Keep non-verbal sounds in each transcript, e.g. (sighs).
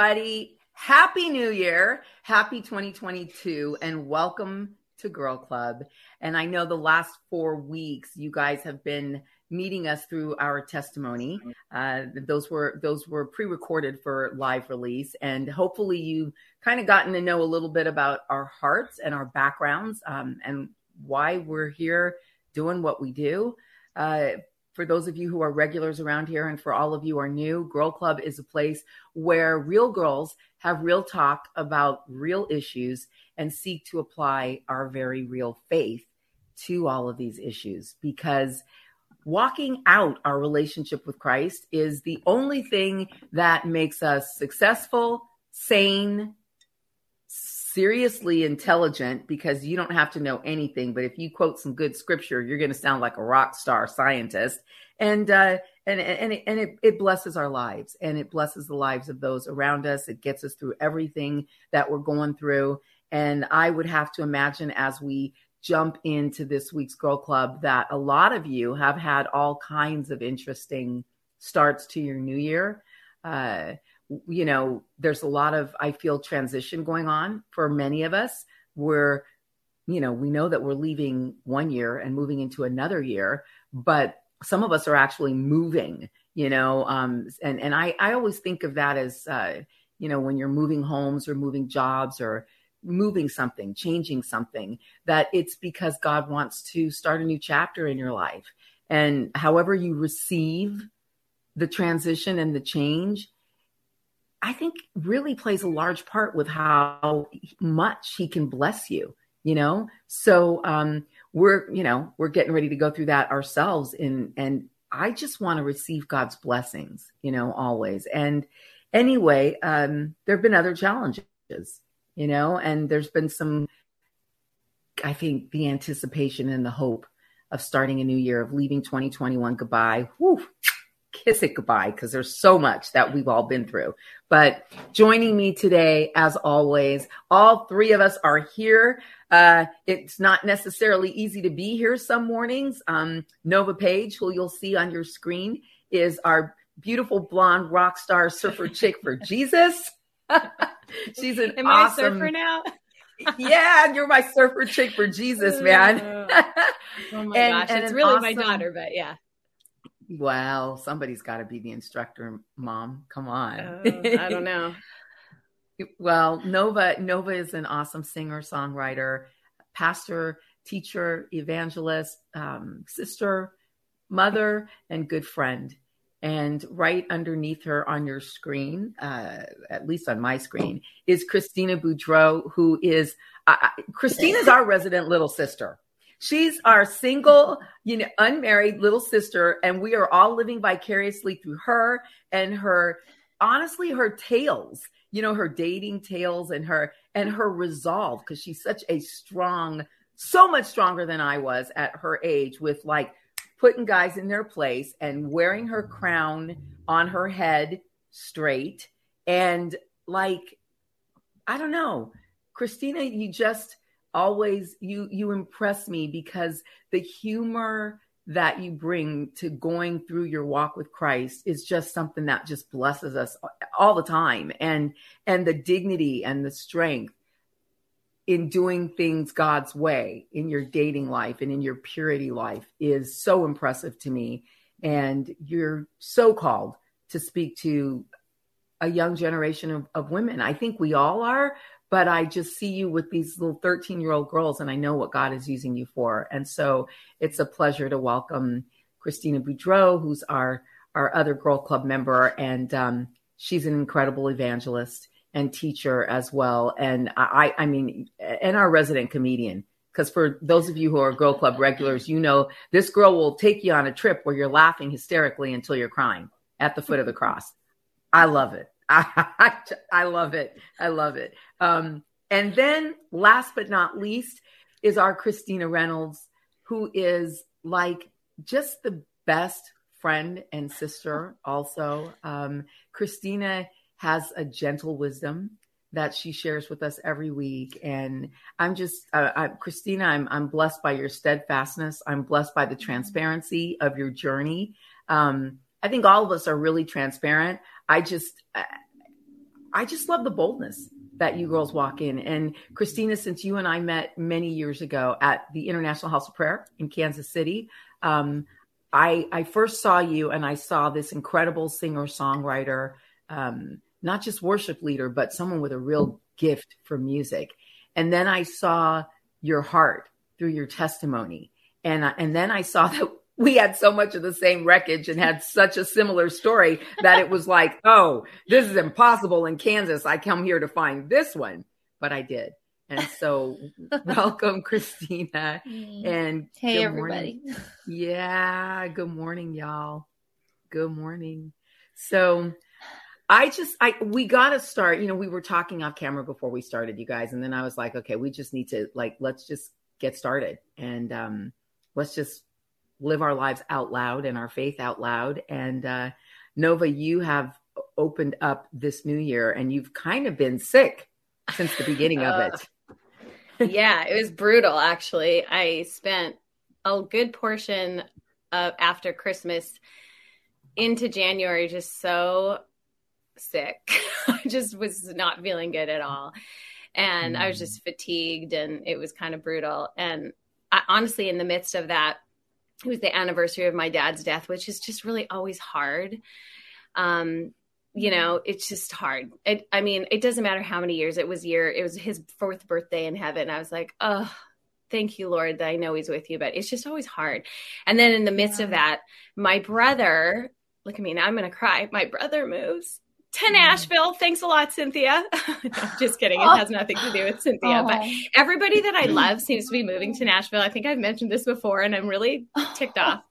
everybody. Happy New Year. Happy 2022 and welcome to Girl Club. And I know the last four weeks you guys have been meeting us through our testimony. Uh, those were those were pre-recorded for live release, and hopefully you kind of gotten to know a little bit about our hearts and our backgrounds um, and why we're here doing what we do. Uh, for those of you who are regulars around here and for all of you who are new, Girl Club is a place where real girls have real talk about real issues and seek to apply our very real faith to all of these issues because walking out our relationship with Christ is the only thing that makes us successful, sane, seriously intelligent because you don't have to know anything but if you quote some good scripture you're going to sound like a rock star scientist. And uh and and it, and it, it blesses our lives and it blesses the lives of those around us. It gets us through everything that we're going through. And i would have to imagine as we jump into this week's girl club that a lot of you have had all kinds of interesting starts to your new year. Uh you know, there's a lot of, I feel, transition going on for many of us where, you know, we know that we're leaving one year and moving into another year, but some of us are actually moving, you know, um, and, and I, I always think of that as, uh, you know, when you're moving homes or moving jobs or moving something, changing something, that it's because God wants to start a new chapter in your life. And however you receive the transition and the change, I think really plays a large part with how much he can bless you, you know? So um we're, you know, we're getting ready to go through that ourselves and and I just want to receive God's blessings, you know, always. And anyway, um there've been other challenges, you know, and there's been some I think the anticipation and the hope of starting a new year of leaving 2021 goodbye. Kiss it goodbye because there's so much that we've all been through. But joining me today, as always, all three of us are here. Uh, it's not necessarily easy to be here some mornings. Um, Nova Page, who you'll see on your screen, is our beautiful blonde rock star surfer (laughs) chick for Jesus. (laughs) She's an Am awesome... I a surfer now? (laughs) yeah, you're my surfer chick for Jesus, man. oh my and, gosh, and it's really awesome... my daughter, but yeah. Well, somebody's got to be the instructor, mom. Come on. Uh, I don't know. (laughs) well, Nova Nova is an awesome singer, songwriter, pastor, teacher, evangelist, um, sister, mother, and good friend. And right underneath her on your screen, uh, at least on my screen, is Christina Boudreau, who is uh, Christina's our resident little sister. She's our single, you know, unmarried little sister, and we are all living vicariously through her and her, honestly, her tales, you know, her dating tales and her and her resolve, because she's such a strong, so much stronger than I was at her age, with like putting guys in their place and wearing her crown on her head straight. And like, I don't know, Christina, you just always you you impress me because the humor that you bring to going through your walk with Christ is just something that just blesses us all the time and and the dignity and the strength in doing things God's way in your dating life and in your purity life is so impressive to me and you're so called to speak to a young generation of, of women. I think we all are, but I just see you with these little 13 year old girls and I know what God is using you for. And so it's a pleasure to welcome Christina Boudreau, who's our, our other Girl Club member. And um, she's an incredible evangelist and teacher as well. And I, I mean, and our resident comedian. Because for those of you who are Girl Club regulars, you know this girl will take you on a trip where you're laughing hysterically until you're crying at the foot of the cross. I love it. (laughs) I, I love it. I love it. Um, and then, last but not least, is our Christina Reynolds, who is like just the best friend and sister, also. Um, Christina has a gentle wisdom that she shares with us every week. And I'm just, uh, I, Christina, I'm, I'm blessed by your steadfastness. I'm blessed by the transparency of your journey. Um, I think all of us are really transparent. I just, I just love the boldness that you girls walk in. And Christina, since you and I met many years ago at the International House of Prayer in Kansas City, um, I, I first saw you and I saw this incredible singer songwriter, um, not just worship leader, but someone with a real gift for music. And then I saw your heart through your testimony. And, and then I saw (laughs) that we had so much of the same wreckage and had such a similar story that it was like, (laughs) oh, this is impossible in Kansas. I come here to find this one, but I did. And so, (laughs) welcome, Christina. Mm. And hey, everybody. Yeah, good morning, y'all. Good morning. So, I just, I we got to start. You know, we were talking off camera before we started, you guys, and then I was like, okay, we just need to like, let's just get started and um, let's just live our lives out loud and our faith out loud. And uh, Nova, you have opened up this new year and you've kind of been sick since the beginning of it. Uh, yeah, it was brutal actually. I spent a good portion of after Christmas into January just so sick. (laughs) I just was not feeling good at all. And mm. I was mm. just fatigued and it was kind of brutal. And I, honestly, in the midst of that, it was the anniversary of my dad's death, which is just really always hard. Um, you know, it's just hard. It, I mean, it doesn't matter how many years it was year. It was his fourth birthday in heaven. I was like, oh, thank you, Lord, that I know he's with you. But it's just always hard. And then in the midst yeah. of that, my brother, look at me now, I'm going to cry. My brother moves to mm. Nashville. Thanks a lot, Cynthia. (laughs) no, just kidding. It oh. has nothing to do with Cynthia, oh. but everybody that I love seems to be moving to Nashville. I think I've mentioned this before, and I'm really ticked (laughs) off.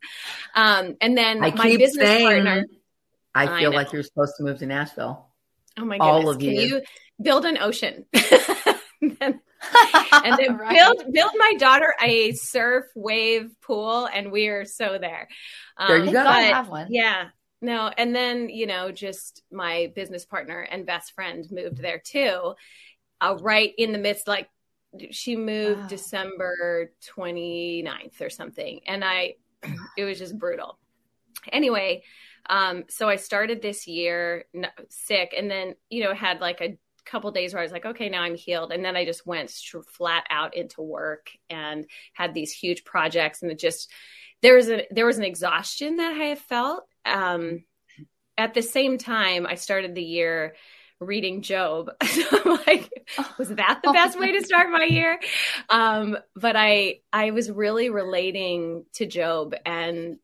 Um, and then I my business saying, partner. I feel I like you're supposed to move to Nashville. Oh my goodness! All of Can you. you build an ocean? (laughs) and then, and then right. build build my daughter a surf wave pool, and we're so there. Um, there you um, go. But, I have one. Yeah, no, and then, you know, just my business partner and best friend moved there too, uh, right in the midst, like she moved wow. December 29th or something. And I, (clears throat) it was just brutal. Anyway, um, so I started this year sick and then, you know, had like a couple days where I was like, okay, now I'm healed. And then I just went flat out into work and had these huge projects and it just, there was a, there was an exhaustion that I have felt um, at the same time, I started the year reading Job. (laughs) so I'm like, was that the best way to start my year? Um, but I I was really relating to Job, and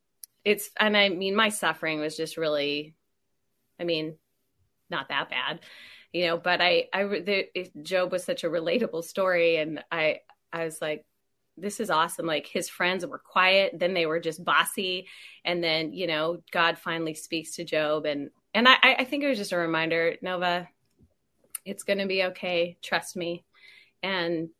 it's and I mean my suffering was just really, I mean, not that bad, you know. But I I the, Job was such a relatable story, and I I was like, this is awesome. Like his friends were quiet, then they were just bossy, and then you know God finally speaks to Job, and and I I think it was just a reminder, Nova, it's going to be okay. Trust me, and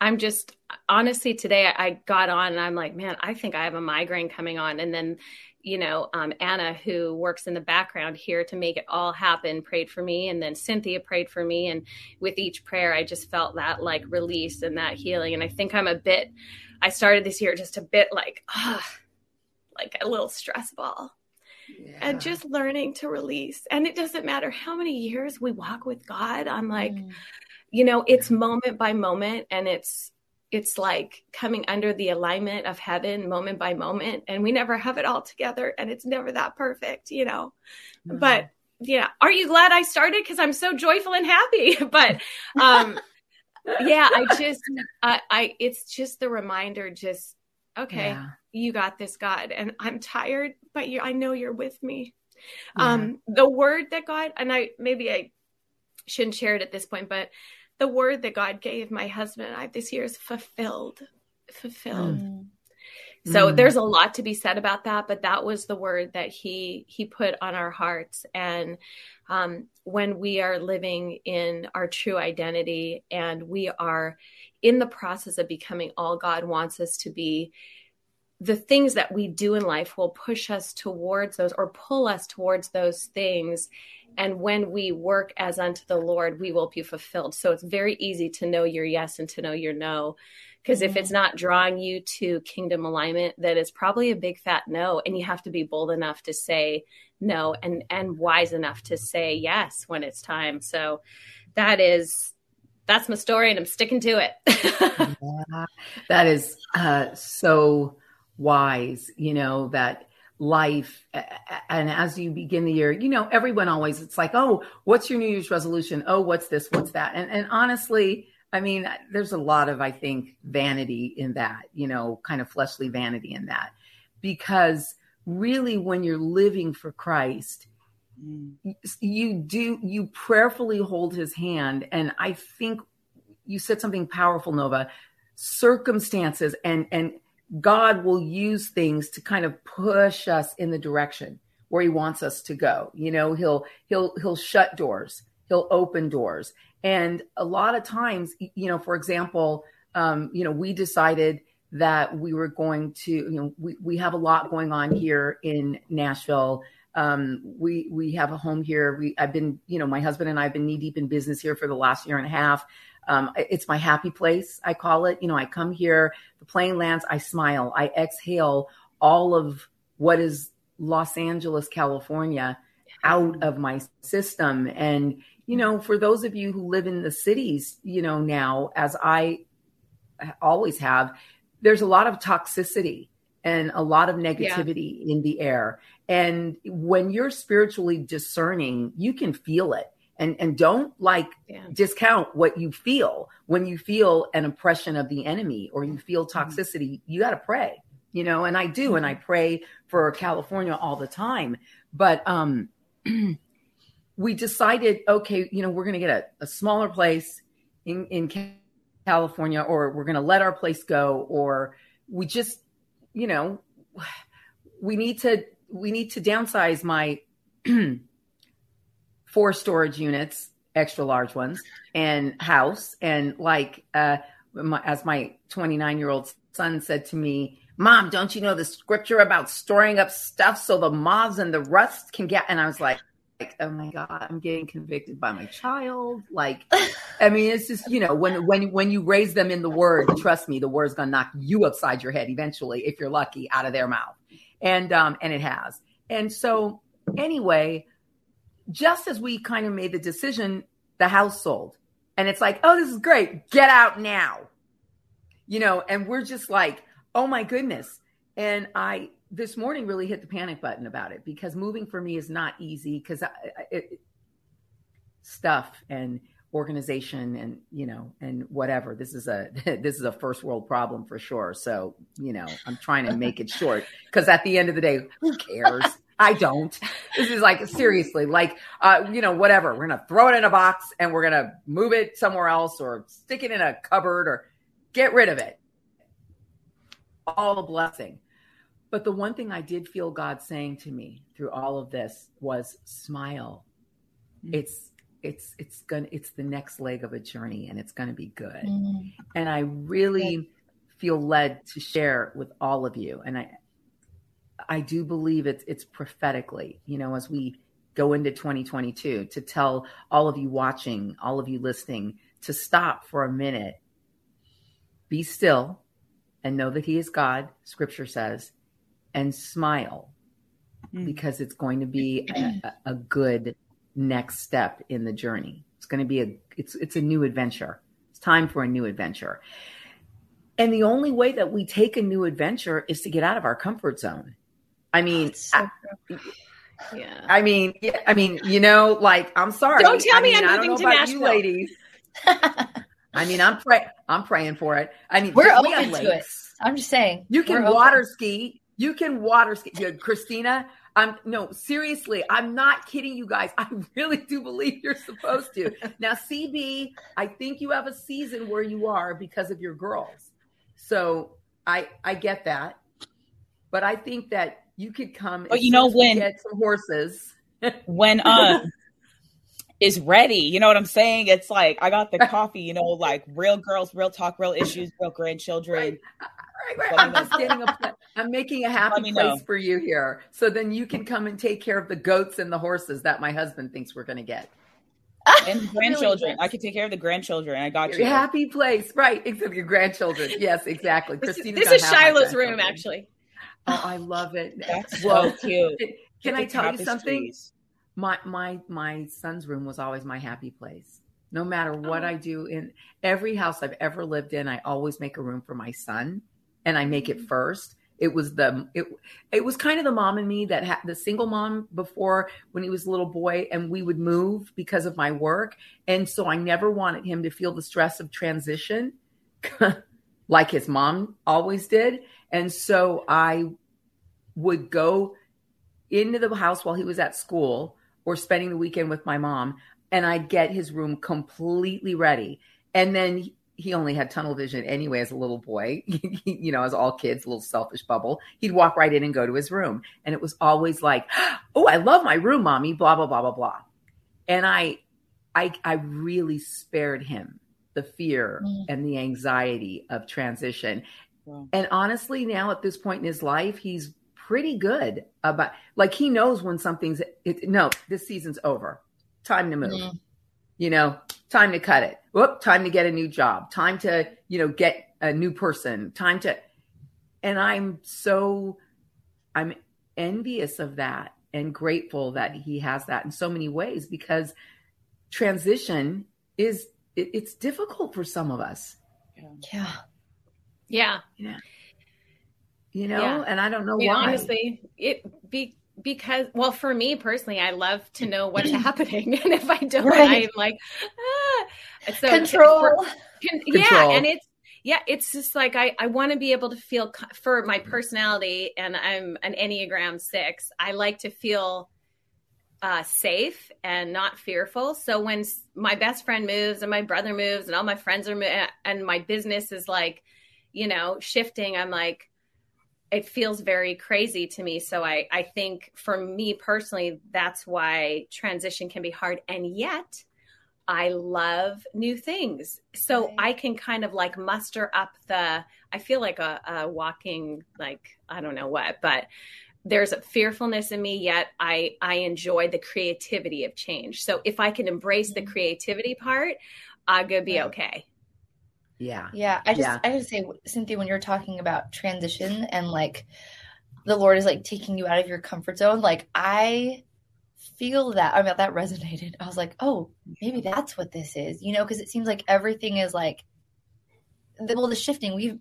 I'm just honestly today I got on and I'm like, man, I think I have a migraine coming on, and then you know, um, Anna, who works in the background here to make it all happen, prayed for me. And then Cynthia prayed for me. And with each prayer, I just felt that like release and that healing. And I think I'm a bit, I started this year just a bit like, ah, (sighs) like a little stress ball. Yeah. And just learning to release. And it doesn't matter how many years we walk with God. I'm like, mm. you know, it's moment by moment and it's it's like coming under the alignment of heaven moment by moment and we never have it all together and it's never that perfect you know mm-hmm. but yeah are you glad i started because i'm so joyful and happy (laughs) but um yeah i just I, I it's just the reminder just okay yeah. you got this god and i'm tired but you i know you're with me yeah. um the word that god and i maybe i shouldn't share it at this point but the word that God gave my husband and I this year is fulfilled. Fulfilled. Mm. So mm. there's a lot to be said about that, but that was the word that he he put on our hearts. And um, when we are living in our true identity and we are in the process of becoming all God wants us to be, the things that we do in life will push us towards those or pull us towards those things and when we work as unto the Lord, we will be fulfilled. So it's very easy to know your yes and to know your no Because if it's not drawing you to kingdom alignment, that is probably a big fat no. And you have to be bold enough to say no and and wise enough to say yes when it's time. So that is that's my story and I'm sticking to it. (laughs) yeah, that is uh, so wise, you know, that life and as you begin the year you know everyone always it's like oh what's your new year's resolution? Oh what's this? What's that? And and honestly i mean there's a lot of i think vanity in that you know kind of fleshly vanity in that. Because really when you're living for christ mm. you do you prayerfully hold his hand and i think you said something powerful nova circumstances and and God will use things to kind of push us in the direction where he wants us to go. You know, he'll he'll he'll shut doors, he'll open doors. And a lot of times, you know, for example, um, you know, we decided that we were going to, you know, we, we have a lot going on here in Nashville. Um, we we have a home here. We I've been, you know, my husband and I have been knee deep in business here for the last year and a half. Um, it's my happy place, I call it. You know, I come here, the plane lands, I smile, I exhale all of what is Los Angeles, California out of my system. And, you know, for those of you who live in the cities, you know, now, as I always have, there's a lot of toxicity and a lot of negativity yeah. in the air. And when you're spiritually discerning, you can feel it and and don't like yeah. discount what you feel when you feel an oppression of the enemy or you feel mm-hmm. toxicity mm-hmm. you got to pray you know and i do and i mm-hmm. pray for california all the time but um (clears throat) we decided okay you know we're going to get a, a smaller place in in california or we're going to let our place go or we just you know (sighs) we need to we need to downsize my (clears throat) four storage units, extra large ones, and house. And like, uh, my, as my 29 year old son said to me, Mom, don't you know the scripture about storing up stuff so the moths and the rust can get? And I was like, like, oh my god, I'm getting convicted by my child. Like, I mean, it's just you know when when when you raise them in the word, trust me, the word's gonna knock you upside your head eventually if you're lucky out of their mouth, and um and it has. And so anyway, just as we kind of made the decision, the house sold. And it's like, oh, this is great. Get out now. You know, and we're just like, oh my goodness. And I, this morning really hit the panic button about it because moving for me is not easy because stuff and organization and you know and whatever this is a (laughs) this is a first world problem for sure so you know i'm trying to make it short because at the end of the day who cares (laughs) I don't. This is like seriously, like uh, you know, whatever. We're gonna throw it in a box and we're gonna move it somewhere else or stick it in a cupboard or get rid of it. All a blessing. But the one thing I did feel God saying to me through all of this was smile. Mm-hmm. It's it's it's gonna it's the next leg of a journey and it's gonna be good. Mm-hmm. And I really feel led to share with all of you. And I I do believe it's it's prophetically, you know, as we go into 2022 to tell all of you watching, all of you listening to stop for a minute. Be still and know that he is God, scripture says, and smile mm. because it's going to be a, a good next step in the journey. It's going to be a it's it's a new adventure. It's time for a new adventure. And the only way that we take a new adventure is to get out of our comfort zone. I mean, so I, yeah. I mean, yeah, I mean, you know, like I'm sorry. Don't tell I me mean, I'm moving to Nashville, you ladies. (laughs) I mean, I'm praying. I'm praying for it. I mean, we're open to it. I'm just saying, you can water open. ski. You can water ski. You Christina, I'm no seriously. I'm not kidding you guys. I (laughs) really do believe you're supposed to. (laughs) now, CB, I think you have a season where you are because of your girls. So I I get that, but I think that you could come. But you know when get some horses (laughs) when uh is ready. You know what I'm saying? It's like I got the (laughs) coffee. You know, like real girls, real talk, real issues, real grandchildren. Right. Right, right. I'm just getting a. I'm making a happy place know. for you here, so then you can come and take care of the goats and the horses that my husband thinks we're going to get. and (laughs) grandchildren. Really I can take care of the grandchildren. I got your you. Happy place, right? Except your grandchildren. Yes, exactly. Christina. This is Shiloh's room, actually. Oh, (laughs) I love it. That's well, so cute. Can, can I tell you something? My my my son's room was always my happy place. No matter what oh. I do in every house I've ever lived in, I always make a room for my son, and I make it mm. first it was the it it was kind of the mom and me that had the single mom before when he was a little boy and we would move because of my work and so I never wanted him to feel the stress of transition (laughs) like his mom always did and so I would go into the house while he was at school or spending the weekend with my mom and I'd get his room completely ready and then he only had tunnel vision anyway as a little boy, (laughs) you know, as all kids, a little selfish bubble. He'd walk right in and go to his room. And it was always like, (gasps) oh, I love my room, mommy, blah, blah, blah, blah, blah. And I, I, I really spared him the fear mm. and the anxiety of transition. And honestly, now at this point in his life, he's pretty good about, like, he knows when something's, it, no, this season's over. Time to move. Mm you know, time to cut it. Whoop, time to get a new job. Time to, you know, get a new person. Time to, and I'm so, I'm envious of that and grateful that he has that in so many ways because transition is, it, it's difficult for some of us. Yeah. Yeah. Yeah. You know, yeah. and I don't know I mean, why. Honestly, it be because well for me personally i love to know what's (clears throat) happening (laughs) and if i don't right. i'm like ah. so control. Can, yeah and it's yeah it's just like i i want to be able to feel for my personality and i'm an enneagram six i like to feel uh, safe and not fearful. So when my best friend moves and my brother moves and all my friends are mo- and my business is like, you know, shifting, I'm like, it feels very crazy to me. So I, I think for me personally, that's why transition can be hard. And yet I love new things. So right. I can kind of like muster up the, I feel like a, a walking, like, I don't know what, but there's a fearfulness in me yet i i enjoy the creativity of change so if i can embrace the mm-hmm. creativity part i'm gonna be okay yeah. Yeah. I just, yeah. I just say, Cynthia, when you're talking about transition and like the Lord is like taking you out of your comfort zone, like I feel that. I mean, that resonated. I was like, oh, maybe that's what this is, you know, because it seems like everything is like, the, well, the shifting, we've,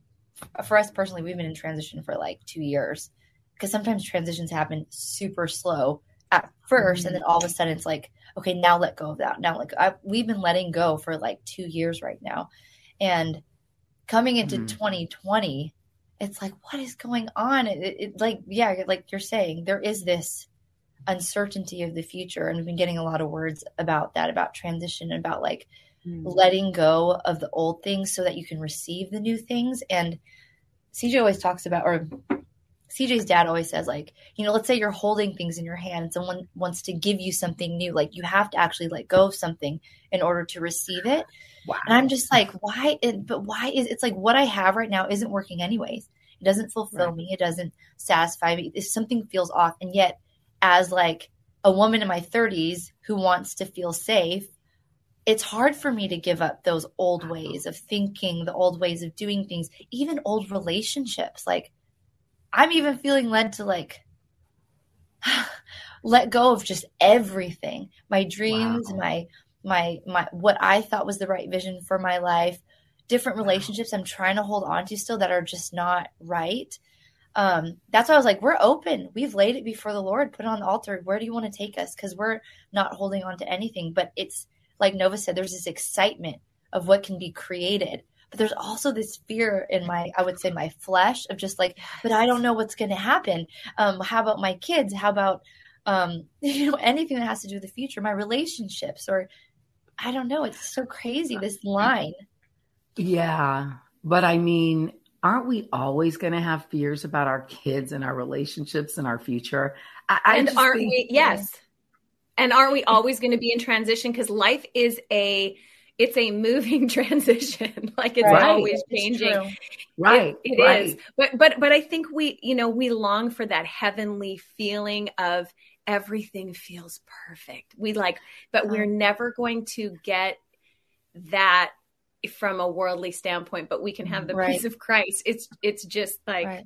for us personally, we've been in transition for like two years because sometimes transitions happen super slow at 1st mm-hmm. and then all of a sudden it's like, okay, now let go of that. Now, like, I, we've been letting go for like two years right now. And coming into mm. 2020, it's like, what is going on? It, it, it, like, yeah, like you're saying, there is this uncertainty of the future. And we've been getting a lot of words about that, about transition, about like mm. letting go of the old things so that you can receive the new things. And CJ always talks about, or CJ's dad always says, like, you know, let's say you're holding things in your hand and someone wants to give you something new. Like, you have to actually let go of something in order to receive it. Wow. And I'm just like, why? It, but why is it's like what I have right now isn't working anyways. It doesn't fulfill right. me. It doesn't satisfy me. If something feels off, and yet, as like a woman in my 30s who wants to feel safe, it's hard for me to give up those old ways of thinking, the old ways of doing things, even old relationships. Like, I'm even feeling led to like (sighs) let go of just everything my dreams, wow. my my my what I thought was the right vision for my life, different relationships I'm trying to hold on to still that are just not right. Um, that's why I was like, we're open. We've laid it before the Lord, put it on the altar. Where do you want to take us? Because we're not holding on to anything. But it's like Nova said, there's this excitement of what can be created. But there's also this fear in my, I would say, my flesh of just like, but I don't know what's going to happen. Um, how about my kids? How about, um, (laughs) you know, anything that has to do with the future, my relationships, or I don't know. It's so crazy, this line. Yeah. But I mean, aren't we always going to have fears about our kids and our relationships and our future? I, I and aren't think, we? Yes. And aren't we always going to be in transition? Because life is a it's a moving (laughs) transition (laughs) like it's right. always changing it's right it, it right. is. but but but i think we you know we long for that heavenly feeling of everything feels perfect. We like, but we're never going to get that from a worldly standpoint, but we can have the Right. peace of Christ. It's it's just like.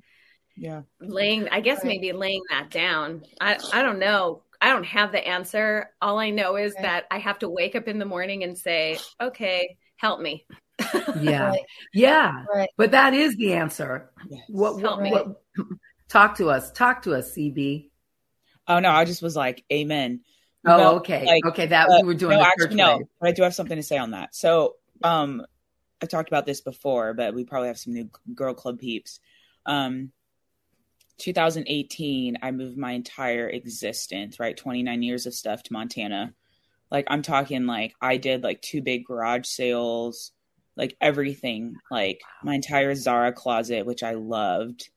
Yeah. laying I guess maybe laying that down. I I don't know. I don't have the answer. All I know is Right. that I have to wake up in the morning and say, "Okay, help me." Yeah. (laughs) Right. Yeah. Right. But that is the answer. Yes. What, Help what, me. what (laughs) talk to us. Talk to us, CB. Oh no, I just was like, Amen. Oh, No, okay. like, okay. That uh, we were doing no, actually, no, way. but I do have something to say on that. So, um, I talked about this before, but we probably have some new girl club peeps. Um, 2018, I moved my entire existence, right? 29 years of stuff to Montana. Like, I'm talking like I did like two big garage sales, like everything, like my entire Zara closet, which I loved,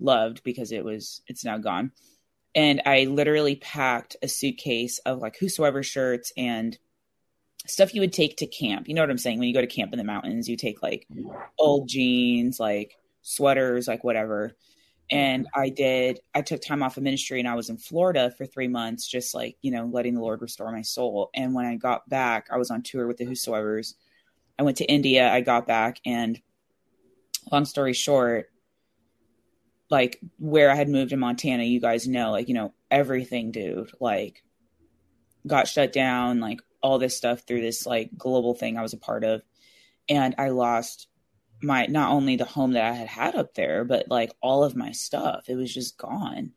loved because it was, it's now gone. And I literally packed a suitcase of like whosoever shirts and stuff you would take to camp. You know what I'm saying? When you go to camp in the mountains, you take like old jeans, like sweaters, like whatever. Mm-hmm. And I did, I took time off of ministry and I was in Florida for three months, just like, you know, letting the Lord restore my soul. And when I got back, I was on tour with the Whosoevers. I went to India, I got back, and long story short, like where I had moved in Montana, you guys know, like, you know, everything, dude, like got shut down, like all this stuff through this like global thing I was a part of. And I lost my not only the home that I had had up there, but like all of my stuff. It was just gone.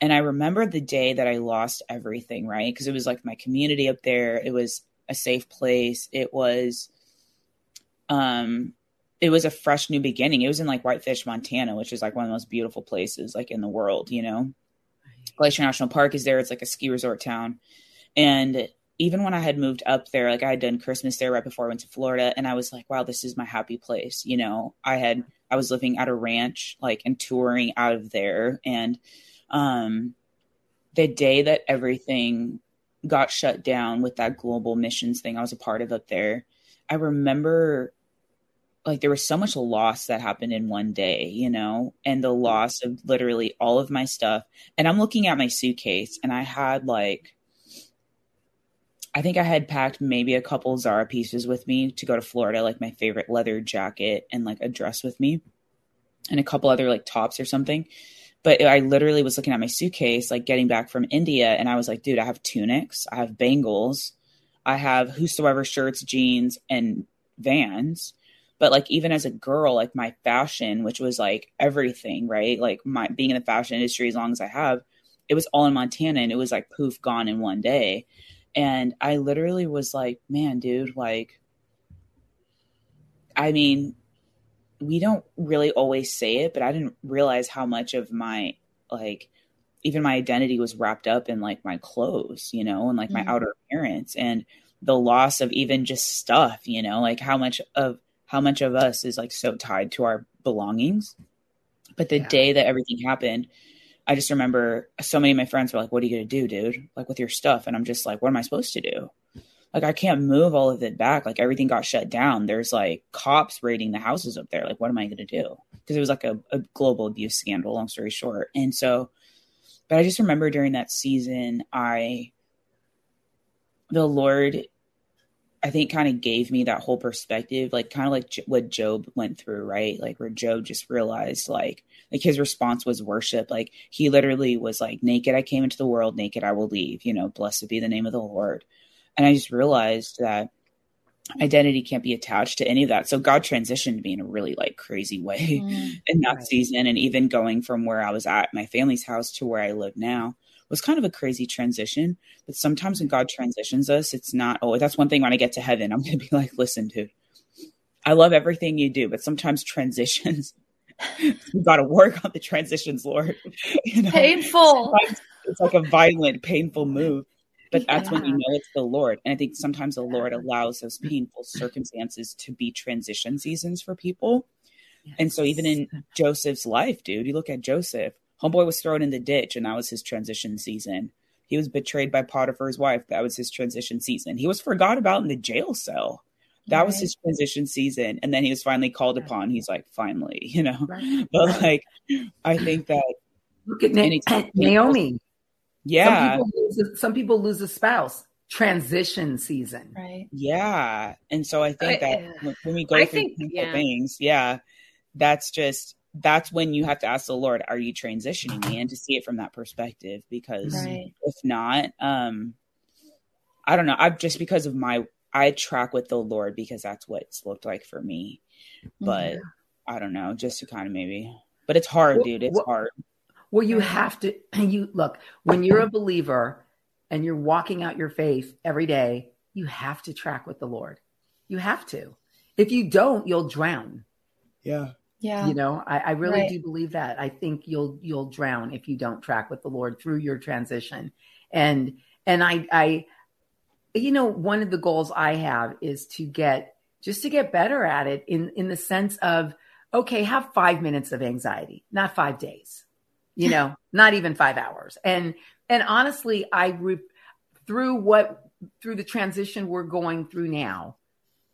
And I remember the day that I lost everything, right? Because it was like my community up there. It was a safe place. It was um it was a fresh new beginning. It was in like Whitefish, Montana, which is like one of the most beautiful places like in the world, you know. Glacier National Park is there. It's like a ski resort town. And even when I had moved up there, like I had done Christmas there right before I went to Florida, and I was like, wow, this is my happy place. You know, I had I was living at a ranch, like and touring out of there. And um the day that everything got shut down with that global missions thing I was a part of up there, I remember like there was so much loss that happened in one day, you know, and the loss of literally all of my stuff. And I'm looking at my suitcase and I had like I think I had packed maybe a couple Zara pieces with me to go to Florida, like my favorite leather jacket and like a dress with me and a couple other like tops or something. But I literally was looking at my suitcase, like getting back from India, and I was like, dude, I have tunics, I have bangles, I have whosoever shirts, jeans, and vans. But like even as a girl, like my fashion, which was like everything, right? Like my being in the fashion industry as long as I have, it was all in Montana and it was like poof gone in one day. And I literally was like, man, dude, like, I mean, we don't really always say it, but I didn't realize how much of my, like, even my identity was wrapped up in like my clothes, you know, and like my Mhm. outer appearance and the loss of even just stuff, you know, like how much of, how much of us is like so tied to our belongings. But the Yeah. day that everything happened, I just remember so many of my friends were like, What are you to do, dude? Like with your stuff. And I'm just like, What am I supposed to do? Like, I can't move all of it back. Like, everything got shut down. There's like cops raiding the houses up there. Like, what am I to do? Because it was like a, a global abuse scandal, long story short. And so, but I just remember during that season, I, the Lord, I think kind of gave me that whole perspective, like kind of like J- what Job went through, right? Like where Job just realized, like, like his response was worship. Like he literally was like, "Naked I came into the world, naked I will leave." You know, blessed be the name of the Lord. And I just realized that identity can't be attached to any of that. So God transitioned me in a really like crazy way Mm. in that Right. season, and even going from where I was at my family's house to where I live now was kind of a crazy transition. But sometimes when God transitions us, it's not. Oh, that's one thing when I get to heaven, I'm going to be like, "Listen, dude, I love everything you do, but sometimes transitions." (laughs) you got to work on the transitions, Lord. (laughs) You know, Painful. Sometimes it's like a violent, painful move, but that's when you know it's the Lord. And I think sometimes the Lord allows those painful circumstances to be transition seasons for people. And so, even in Joseph's life, dude, you look at Joseph, homeboy was thrown in the ditch, and that was his transition season. He was betrayed by Potiphar's wife. That was his transition season. He was forgot about in the jail cell. That was his transition season. And then he was finally called upon. He's like, finally, (laughs) you know. Right. But like, I think that Look at Na- Anytime. Naomi. Yeah. Some people lose, some people lose a spouse. Transition season. Right. Yeah. And so I think I- that when we go I through think- painful yeah. things, yeah, that's just that's when you have to ask the Lord, are you transitioning me? And to see it from that perspective. Because Right. if not, um I don't know. I've just because of my I track with the Lord because that's what it's looked like for me. But I don't know, just to kind of maybe but it's hard, Well, dude. It's well- hard. Well, you have to. (clears throat) You look when you're a believer and you're walking out your faith every day. You have to track with the Lord. You have to. If you don't, you'll drown. Yeah. Yeah. You know, I, I really Right. do believe that. I think you'll you'll drown if you don't track with the Lord through your transition. And and I I you know, one of the goals I have is to get just to get better at it in in the sense of okay, have 5 minutes of anxiety, not 5 days. You (laughs) know, not even 5 hours. And and honestly, I re- through what through the transition we're going through now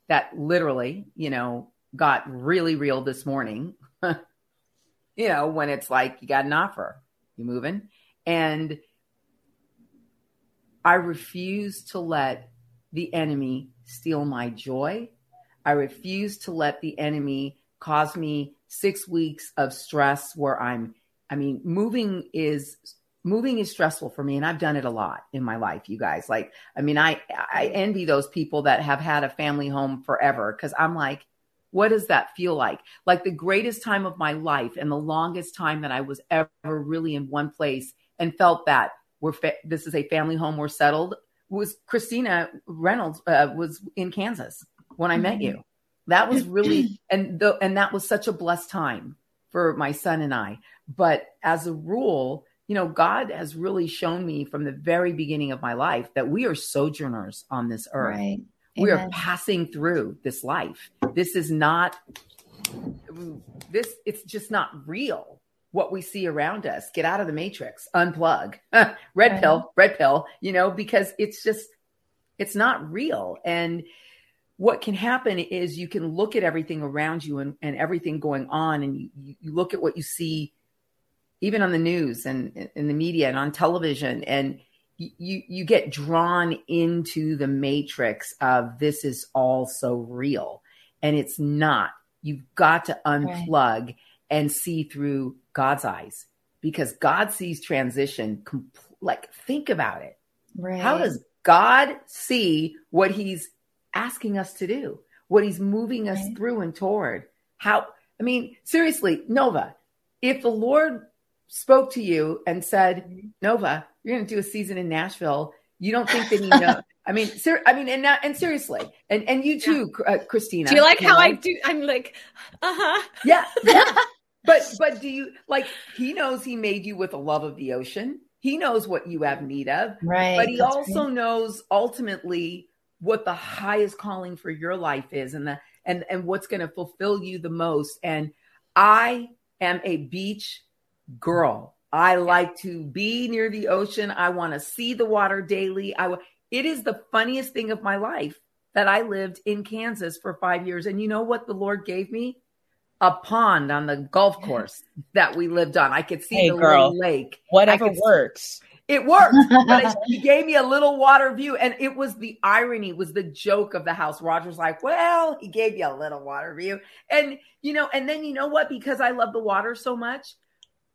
that literally, you know, got really real this morning. (laughs) you know, when it's like you got an offer, you moving. And I refuse to let the enemy steal my joy. I refuse to let the enemy cause me six weeks of stress where I'm, I mean, moving is moving is stressful for me and I've done it a lot in my life, you guys. Like, I mean, I I envy those people that have had a family home forever because I'm like, what does that feel like? Like the greatest time of my life and the longest time that I was ever really in one place and felt that we're fa- this is a family home, we're settled was Christina Reynolds uh, was in Kansas when I met you. That was (clears throat) really and the, and that was such a blessed time for my son and I. But as a rule, you know, God has really shown me from the very beginning of my life that we are sojourners on this earth. Right. We are passing through this life. This is not this it's just not real what we see around us. Get out of the matrix, unplug. (laughs) red Right. pill, red pill, you know, because it's just it's not real. And what can happen is you can look at everything around you and, and everything going on and you, you look at what you see even on the news and in the media and on television and you you get drawn into the matrix of this is all so real and it's not. You've got to unplug and see through god's eyes because god sees transition compl- like think about it. Right. how does god see what he's asking us to do? What he's moving us Right. through and toward? How i mean seriously nova if the lord spoke to you and said mm-hmm. nova you're going to do a season in nashville you don't think that he (laughs) know i mean ser- i mean and not, and seriously and and you too uh, christina Do you like how know? I do? I'm like, uh huh. yeah, yeah. (laughs) but but do you like he knows he made you with a love of the ocean he knows what you have need of Right. but he That's also right. knows ultimately what the highest calling for your life is and the and and what's going to fulfill you the most and i am a beach girl i like to be near the ocean i want to see the water daily i w- it is the funniest thing of my life that i lived in kansas for 5 years and you know what the lord gave me a pond on the golf course that we lived on i could see Hey, the girl. little lake Whatever works. it worked, but it- (laughs) he gave me a little water view, and it was the irony, was the joke of the house. Roger's like, "Well, he gave you a little water view," and you know, and then you know what? Because I love the water so much,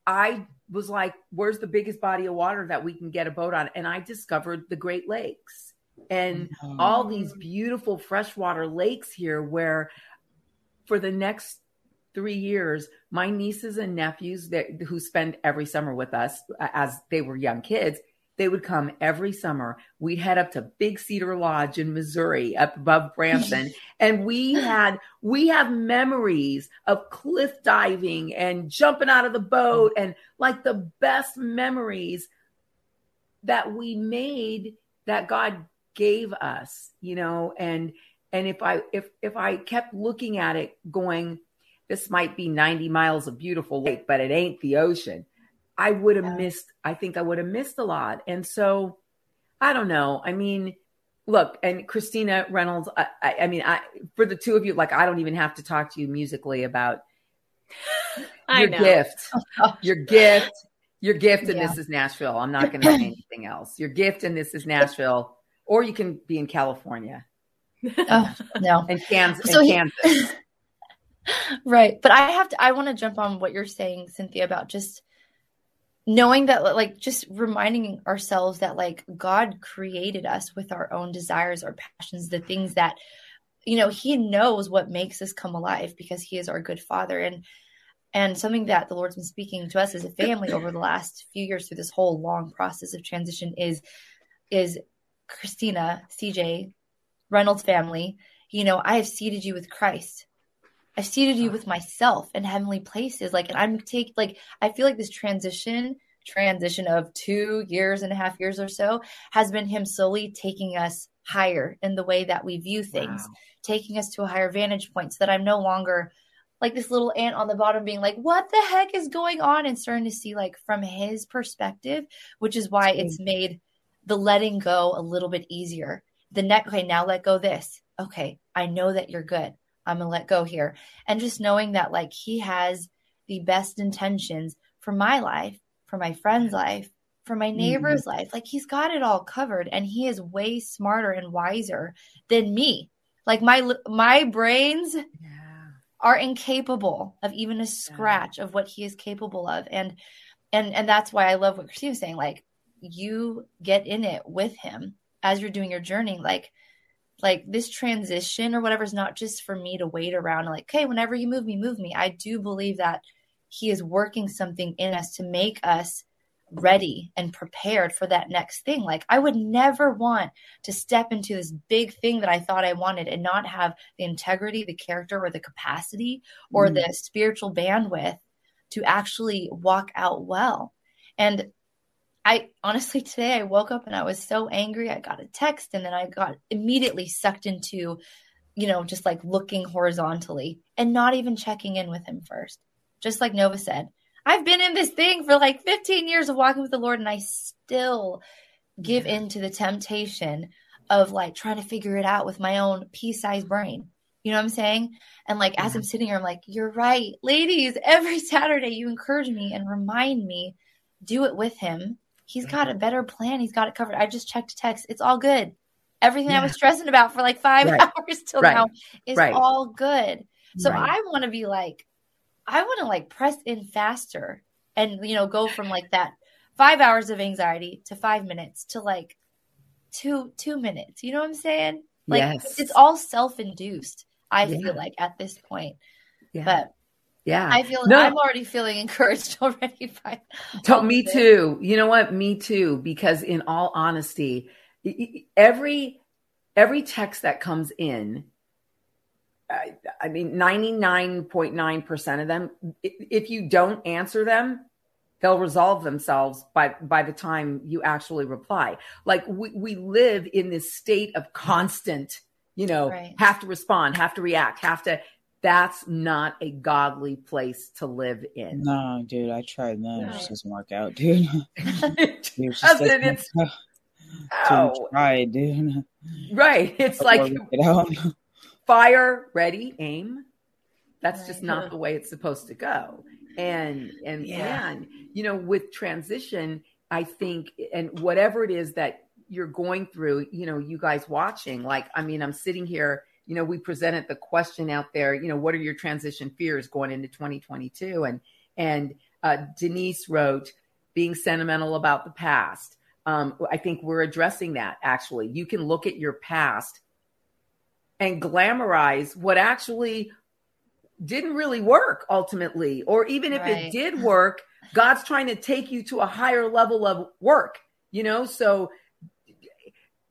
I was like, "Where's the biggest body of water that we can get a boat on?" And I discovered the Great Lakes and mm-hmm. all these beautiful freshwater lakes here, where for the next three years, my nieces and nephews that who spend every summer with us as they were young kids, they would come every summer. We'd head up to Big Cedar Lodge in Missouri, up above Branson, (laughs) and we had we have memories of cliff diving and jumping out of the boat, mm. and like the best memories that we made that God gave us, you know, and and if I if if I kept looking at it going this might be 90 miles of beautiful lake, but it ain't the ocean. I would have Yeah. missed, I think I would have missed a lot. And so I don't know. I mean, look, and Christina Reynolds, I, I, I mean, I, for the two of you, like, I don't even have to talk to you musically about (laughs) your gift, your gift, Your gift And Yeah. this is Nashville. I'm not going to say anything else. Your gift And this is Nashville, or you can be in California (laughs) Oh no. and Kansas. So and he- Kansas. (laughs) right but i have to i want to jump on what you're saying cynthia about just knowing that like just reminding ourselves that like god created us with our own desires our passions the things that you know he knows what makes us come alive because he is our good father. And and something that the lord's been speaking to us as a family over the last few years through this whole long process of transition is is christina cj reynolds family. You know i have seated you with christ I've seated you with myself in heavenly places. Like, and I'm take like I feel like this transition, transition of two years and a half years or so, has been him slowly taking us higher in the way that we view things, Wow. taking us to a higher vantage point, so that I'm no longer like this little ant on the bottom being like, what the heck is going on? And starting to see like from his perspective, which is why it's made the letting go a little bit easier. The neck, okay, now let go this. Okay, I know that you're good. I'm gonna let go here. And just knowing that like he has the best intentions for my life, for my friend's life, for my neighbor's mm-hmm. life. Like he's got it all covered and he is way smarter and wiser than me. Like my my brains Yeah. are incapable of even a scratch of what he is capable of and and and that's why i love what christine was saying like you get in it with him as you're doing your journey like like this transition or whatever is not just for me to wait around like okay whenever you move me move me. I do believe that he is working something in us to make us ready and prepared for that next thing. Like i would never want to step into this big thing that i thought i wanted and not have the integrity the character or the capacity or Mm. the spiritual bandwidth to actually walk out well. And I honestly today I woke up and I was so angry. I got a text and then I got immediately sucked into, you know, just like looking horizontally and not even checking in with him first. Just like Nova said, I've been in this thing for like 15 years of walking with the Lord and I still give in to the temptation of like trying to figure it out with my own pea-sized brain. You know what I'm saying? And like as I'm sitting here, I'm like, you're right. Ladies, every Saturday you encourage me and remind me, do it with him. He's mm-hmm. got a better plan. He's got it covered. I just checked text. It's all good. Everything I was stressing about for like five Right. (laughs) hours till Right. now is Right. all good. So. I want to be like, I want to like press in faster and, you know, go from like that five hours of anxiety to five minutes to like two, two minutes. You know what I'm saying? Like Yes. it's all self-induced. I Yeah. feel like at this point, yeah. but yeah. I feel No. I'm already feeling (laughs) encouraged already by all me too. You know what? Me too. Because in all honesty, every every text that comes in, I, I mean, ninety nine point nine percent of them, if you don't answer them, they'll resolve themselves by by the time you actually reply. Like we we live in this state of constant, you know, Right. have to respond, have to react, have to. That's not a godly place to live in. No, dude, I tried that. It No. just doesn't work out, dude. (laughs) It (laughs) just doesn't. doesn't It's work (laughs) out. Dude, try, dude. right. It's like Work it fire, ready, aim. That's just Right. not the way it's supposed to go. And and Yeah. man, you know, with transition, I think, and whatever it is that you're going through, you know, you guys watching, like, I mean, I'm sitting here, you know, we presented the question out there, you know, what are your transition fears going into 2022? And and uh, Denise wrote, being sentimental about the past. Um, I think we're addressing that actually. You can look at your past and glamorize what actually didn't really work ultimately. Or even if Right. it did work, God's trying to take you to a higher level of work, you know? So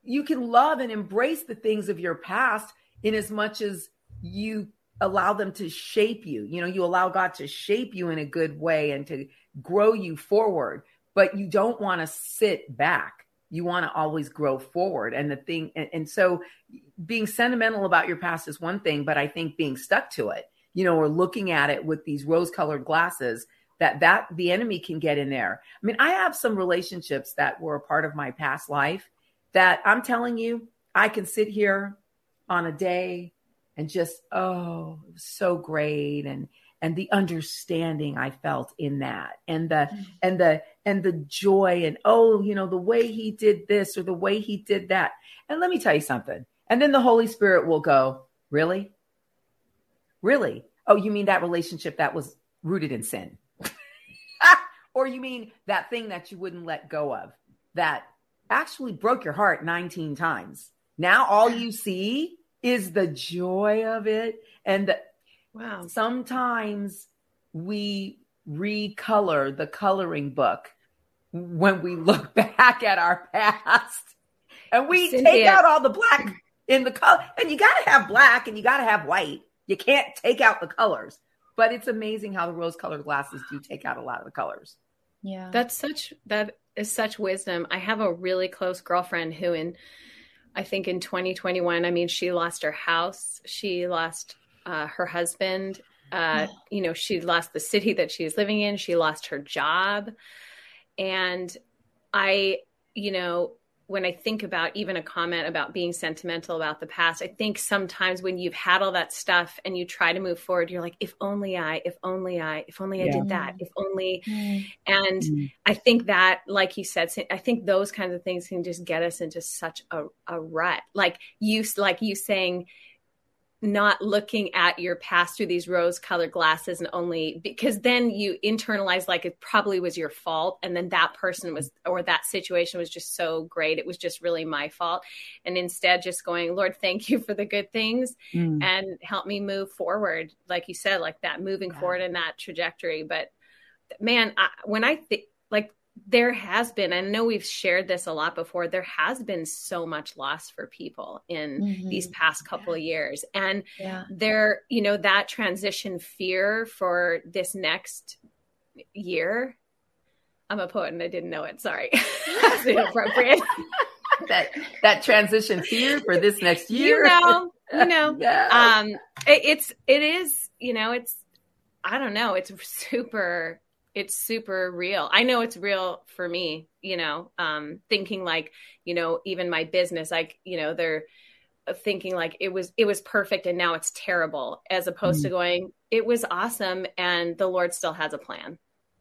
you can love and embrace the things of your past in as much as you allow them to shape you. You know, you allow God to shape you in a good way and to grow you forward, but you don't want to sit back. You want to always grow forward. And the thing, and, and so being sentimental about your past is one thing, but I think being stuck to it, you know, or looking at it with these rose colored glasses that that the enemy can get in there. I mean, I have some relationships that were a part of my past life that I'm telling you, I can sit here on a day and just oh, it was so great. And and the understanding I felt in that and the mm-hmm. and the and the joy and oh you know the way he did this or the way he did that. And let me tell you something. And then the Holy Spirit will go really? Really? Oh you mean that relationship that was rooted in sin? (laughs) Or you mean that thing that you wouldn't let go of that actually broke your heart 19 times? Now all you see is the joy of it. And the Wow. sometimes we recolor the coloring book when we look (laughs) back at our past. And we take out all the black in the color. And you got to have black and you got to have white. You can't take out the colors. But it's amazing how the rose colored glasses do take out a lot of the colors. Yeah. That's such that is such wisdom. I have a really close girlfriend who in I think in 2021, I mean, she lost her house, she lost uh, her husband, uh, (sighs) you know, she lost the city that she was living in, she lost her job. And I, you know, when I think about even a comment about being sentimental about the past, I think sometimes when you've had all that stuff and you try to move forward, you're like, if only I, if only I, if only I did that, if only. Mm. And Mm. I think that, like you said, I think those kinds of things can just get us into such a, a rut. Like you, like you saying, not looking at your past through these rose colored glasses and only because then you internalize like it probably was your fault and then that person was or that situation was just so great it was just really my fault and instead just going lord thank you for the good things Mm. and help me move forward like you said like that moving Yeah. forward in that trajectory but man I, when i think like there has been i know we've shared this a lot before there has been so much loss for people in Mhm. these past couple of years and Yeah. there you know that transition fear for this next year i'm a poet and i didn't know it sorry (laughs) that's inappropriate (laughs) that that transition fear for this next year. you know you (laughs) know Yeah. um it, it's it is you know it's i don't know it's super it's super real i know it's real for me you know um thinking like you know even my business like you know they're thinking like it was it was perfect and now it's terrible as opposed to going it was awesome and the lord still has a plan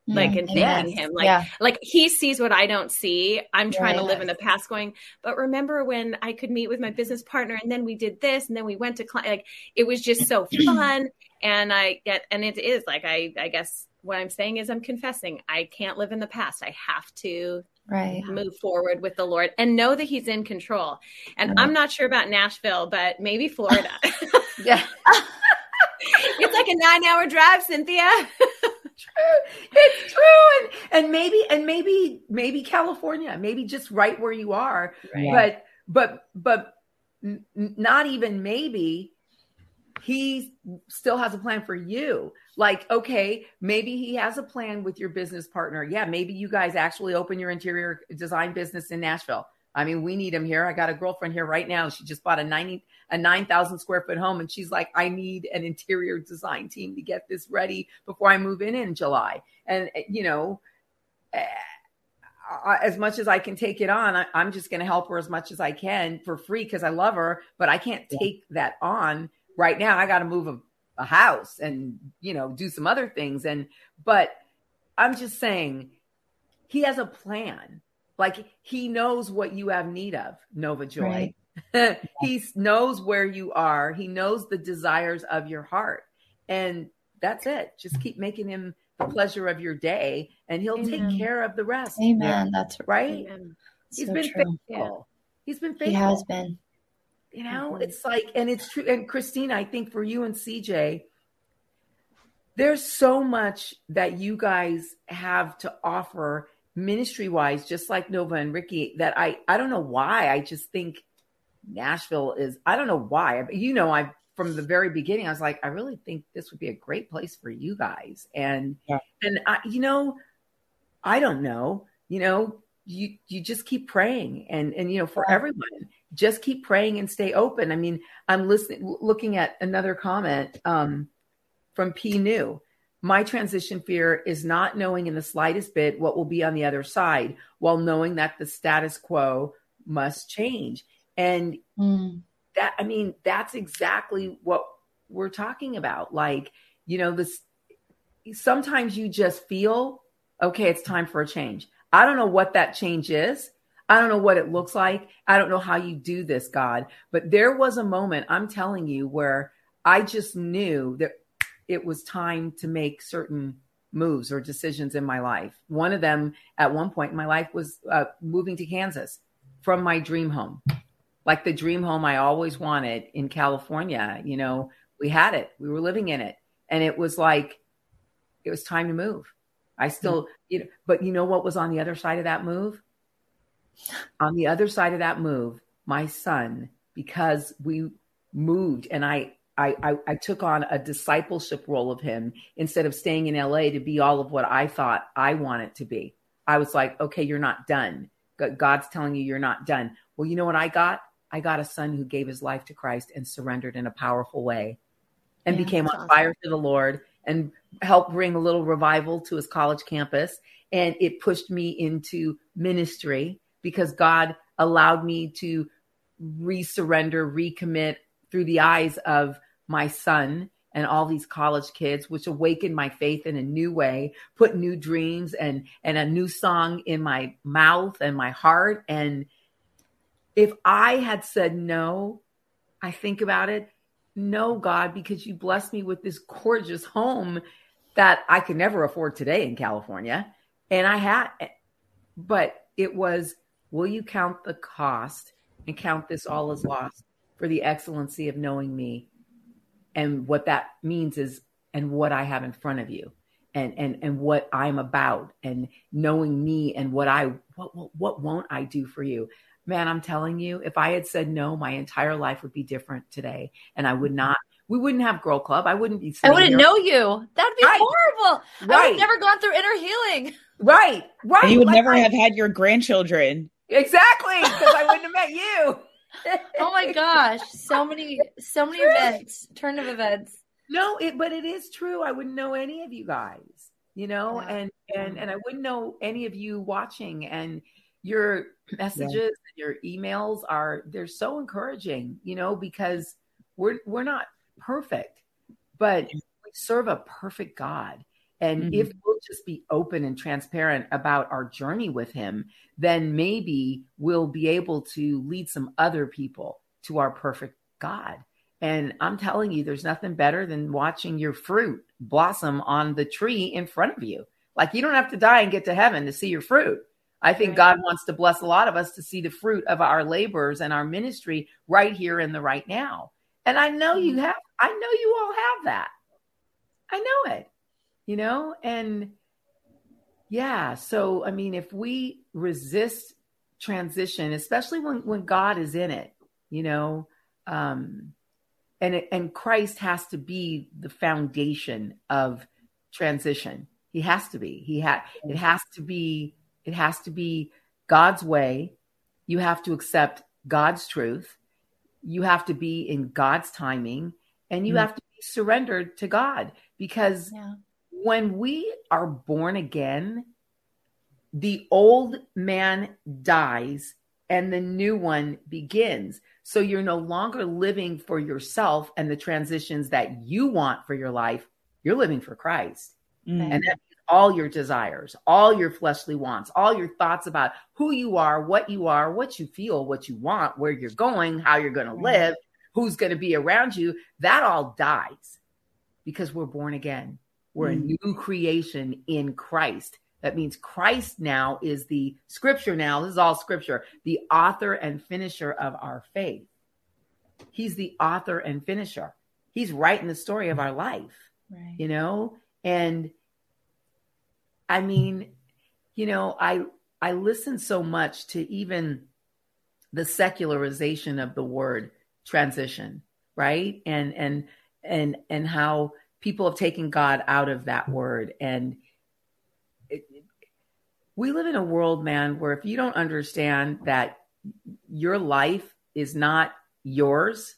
like Mm. and Yes. thanking him like yeah. like he sees what I don't see. I'm trying to live in the past going, but remember when I could meet with my business partner and then we did this and then we went to cli like it was just so (clears throat) fun and I get and it is like I I guess what I'm saying is I'm confessing I can't live in the past. I have to Right. move forward with the Lord and know that he's in control. And Right. I'm not sure about Nashville, but maybe Florida. (laughs) yeah (laughs) it's like a 9-hour drive, Cynthia. (laughs) true. It's true. And and maybe and maybe maybe California, maybe just right where you are. Yeah. But but but n- not even maybe he still has a plan for you. Like, okay, maybe he has a plan with your business partner. Yeah, maybe you guys actually open your interior design business in Nashville. I mean, we need him here. I got a girlfriend here right now. She just bought a 90 a 9,000 square foot home and she's like, I need an interior design team to get this ready before I move in in July. And you know, eh, as much as I can take it on, I'm just going to help her as much as I can for free because I love her, but I can't take that on right now. I got to move a, a house and, you know, do some other things. And, but I'm just saying he has a plan. Like he knows what you have need of, Nova Joy. (laughs) he knows where you are. He knows the desires of your heart. And that's it. Just keep making him the pleasure of your day and he'll Amen. take care of the rest. Amen. That's Right? Amen. He's so been true. faithful. He's been faithful. He has been. You know, Mhm. it's like, and it's true. And Christina, I think for you and CJ, there's so much that you guys have to offer ministry wise, just like Nova and Ricky, that I, I don't know why. I just think Nashville is, I don't know why. But you know, I, from the very beginning, I was like, I really think this would be a great place for you guys. And, Yeah. and I, you know, I don't know, you know, you, you just keep praying and, and, you know, for Yeah. everyone, just keep praying and stay open. I mean, I'm listening, looking at another comment um, from P. New. My transition fear is not knowing in the slightest bit what will be on the other side, while knowing that the status quo must change. And Mm. that, I mean, that's exactly what we're talking about. Like, you know, this sometimes you just feel, okay, it's time for a change. I don't know what that change is. I don't know what it looks like. I don't know how you do this, God. But there was a moment, I'm telling you, where I just knew that it was time to make certain moves or decisions in my life. One of them at one point in my life was uh, moving to Kansas from my dream home, like the dream home I always wanted in California. You know, we had it, we were living in it. And it was like, it was time to move. I still, you know, but you know what was on the other side of that move? On the other side of that move, my son, because we moved and I I, I, I, took on a discipleship role of him instead of staying in LA to be all of what I thought I wanted to be. I was like, okay, you're not done. God's telling you you're not done. Well, you know what I got? I got a son who gave his life to Christ and surrendered in a powerful way and yeah, became on awesome. fire for the Lord and helped bring a little revival to his college campus. And it pushed me into ministry because God allowed me to resurrender, recommit through the eyes of my son and all these college kids which awakened my faith in a new way put new dreams and and a new song in my mouth and my heart. And if i had said no i think about it no god because you blessed me with this gorgeous home that i could never afford today in california. And i had but it was will you count the cost and count this all as lost for the excellency of knowing me? And what that means is and what I have in front of you and and and what I'm about and knowing me and what I what what, what won't I do for you? Man I'm telling you if I had said no my entire life would be different today and I would not we wouldn't have girl club. I wouldn't be I wouldn't here. know you. That'd be right. horrible. Right. I would have never gone through inner healing. Right. Right. And you would like never I, have had your grandchildren exactly because I wouldn't have met you (laughs) oh my gosh, so many, so many true. events, turn of events. No, it, but it is true. I wouldn't know any of you guys, you know, yeah. and and and I wouldn't know any of you watching. And your messages, yeah. and your emails are they're so encouraging, you know, because we're we're not perfect, but we serve a perfect God. And mm-hmm. if we'll just be open and transparent about our journey with him, then maybe we'll be able to lead some other people to our perfect God. And I'm telling you, there's nothing better than watching your fruit blossom on the tree in front of you. Like you don't have to die and get to heaven to see your fruit. I think right. God wants to bless a lot of us to see the fruit of our labors and our ministry right here in the right now. And I know you mm-hmm. have, I know you all have that. I know it you know? And yeah, so I mean, if we resist transition, especially when, when God is in it, you know, um, and and Christ has to be the foundation of transition. He has to be. He had. It has to be. It has to be God's way. You have to accept God's truth. You have to be in God's timing, and you mm-hmm. have to be surrendered to God because yeah when we are born again, the old man dies and the new one begins. So you're no longer living for yourself and the transitions that you want for your life. You're living for Christ. Mm. And that all your desires, all your fleshly wants, all your thoughts about who you are, what you are, what you feel, what you want, where you're going, how you're going to live, who's going to be around you, that all dies because we're born again. We're mm. a new creation in Christ. That means Christ now is the scripture now. This is all scripture, the author and finisher of our faith. He's the author and finisher. He's writing the story of our life, right. you know? And I mean, you know, I I listen so much to even the secularization of the word transition, right? And and and and how people have taken God out of that word. And it, we live in a world, man, where if you don't understand that your life is not yours,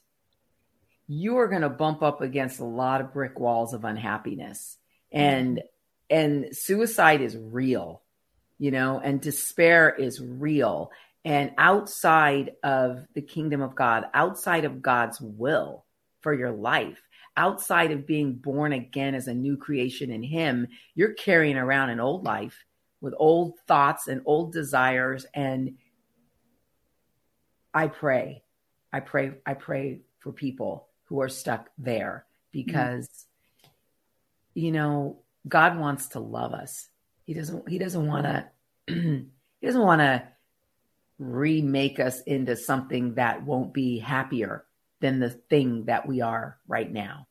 you are going to bump up against a lot of brick walls of unhappiness. And and suicide is real, you know, and despair is real. And outside of the kingdom of God, outside of God's will for your life, outside of being born again as a new creation in Him, you're carrying around an old life with old thoughts and old desires. And I pray, I pray, I pray for people who are stuck there because, mm-hmm. you know, God wants to love us. He doesn't, he doesn't want to, (clears throat) he doesn't want to remake us into something that won't be happier than the thing that we are right now.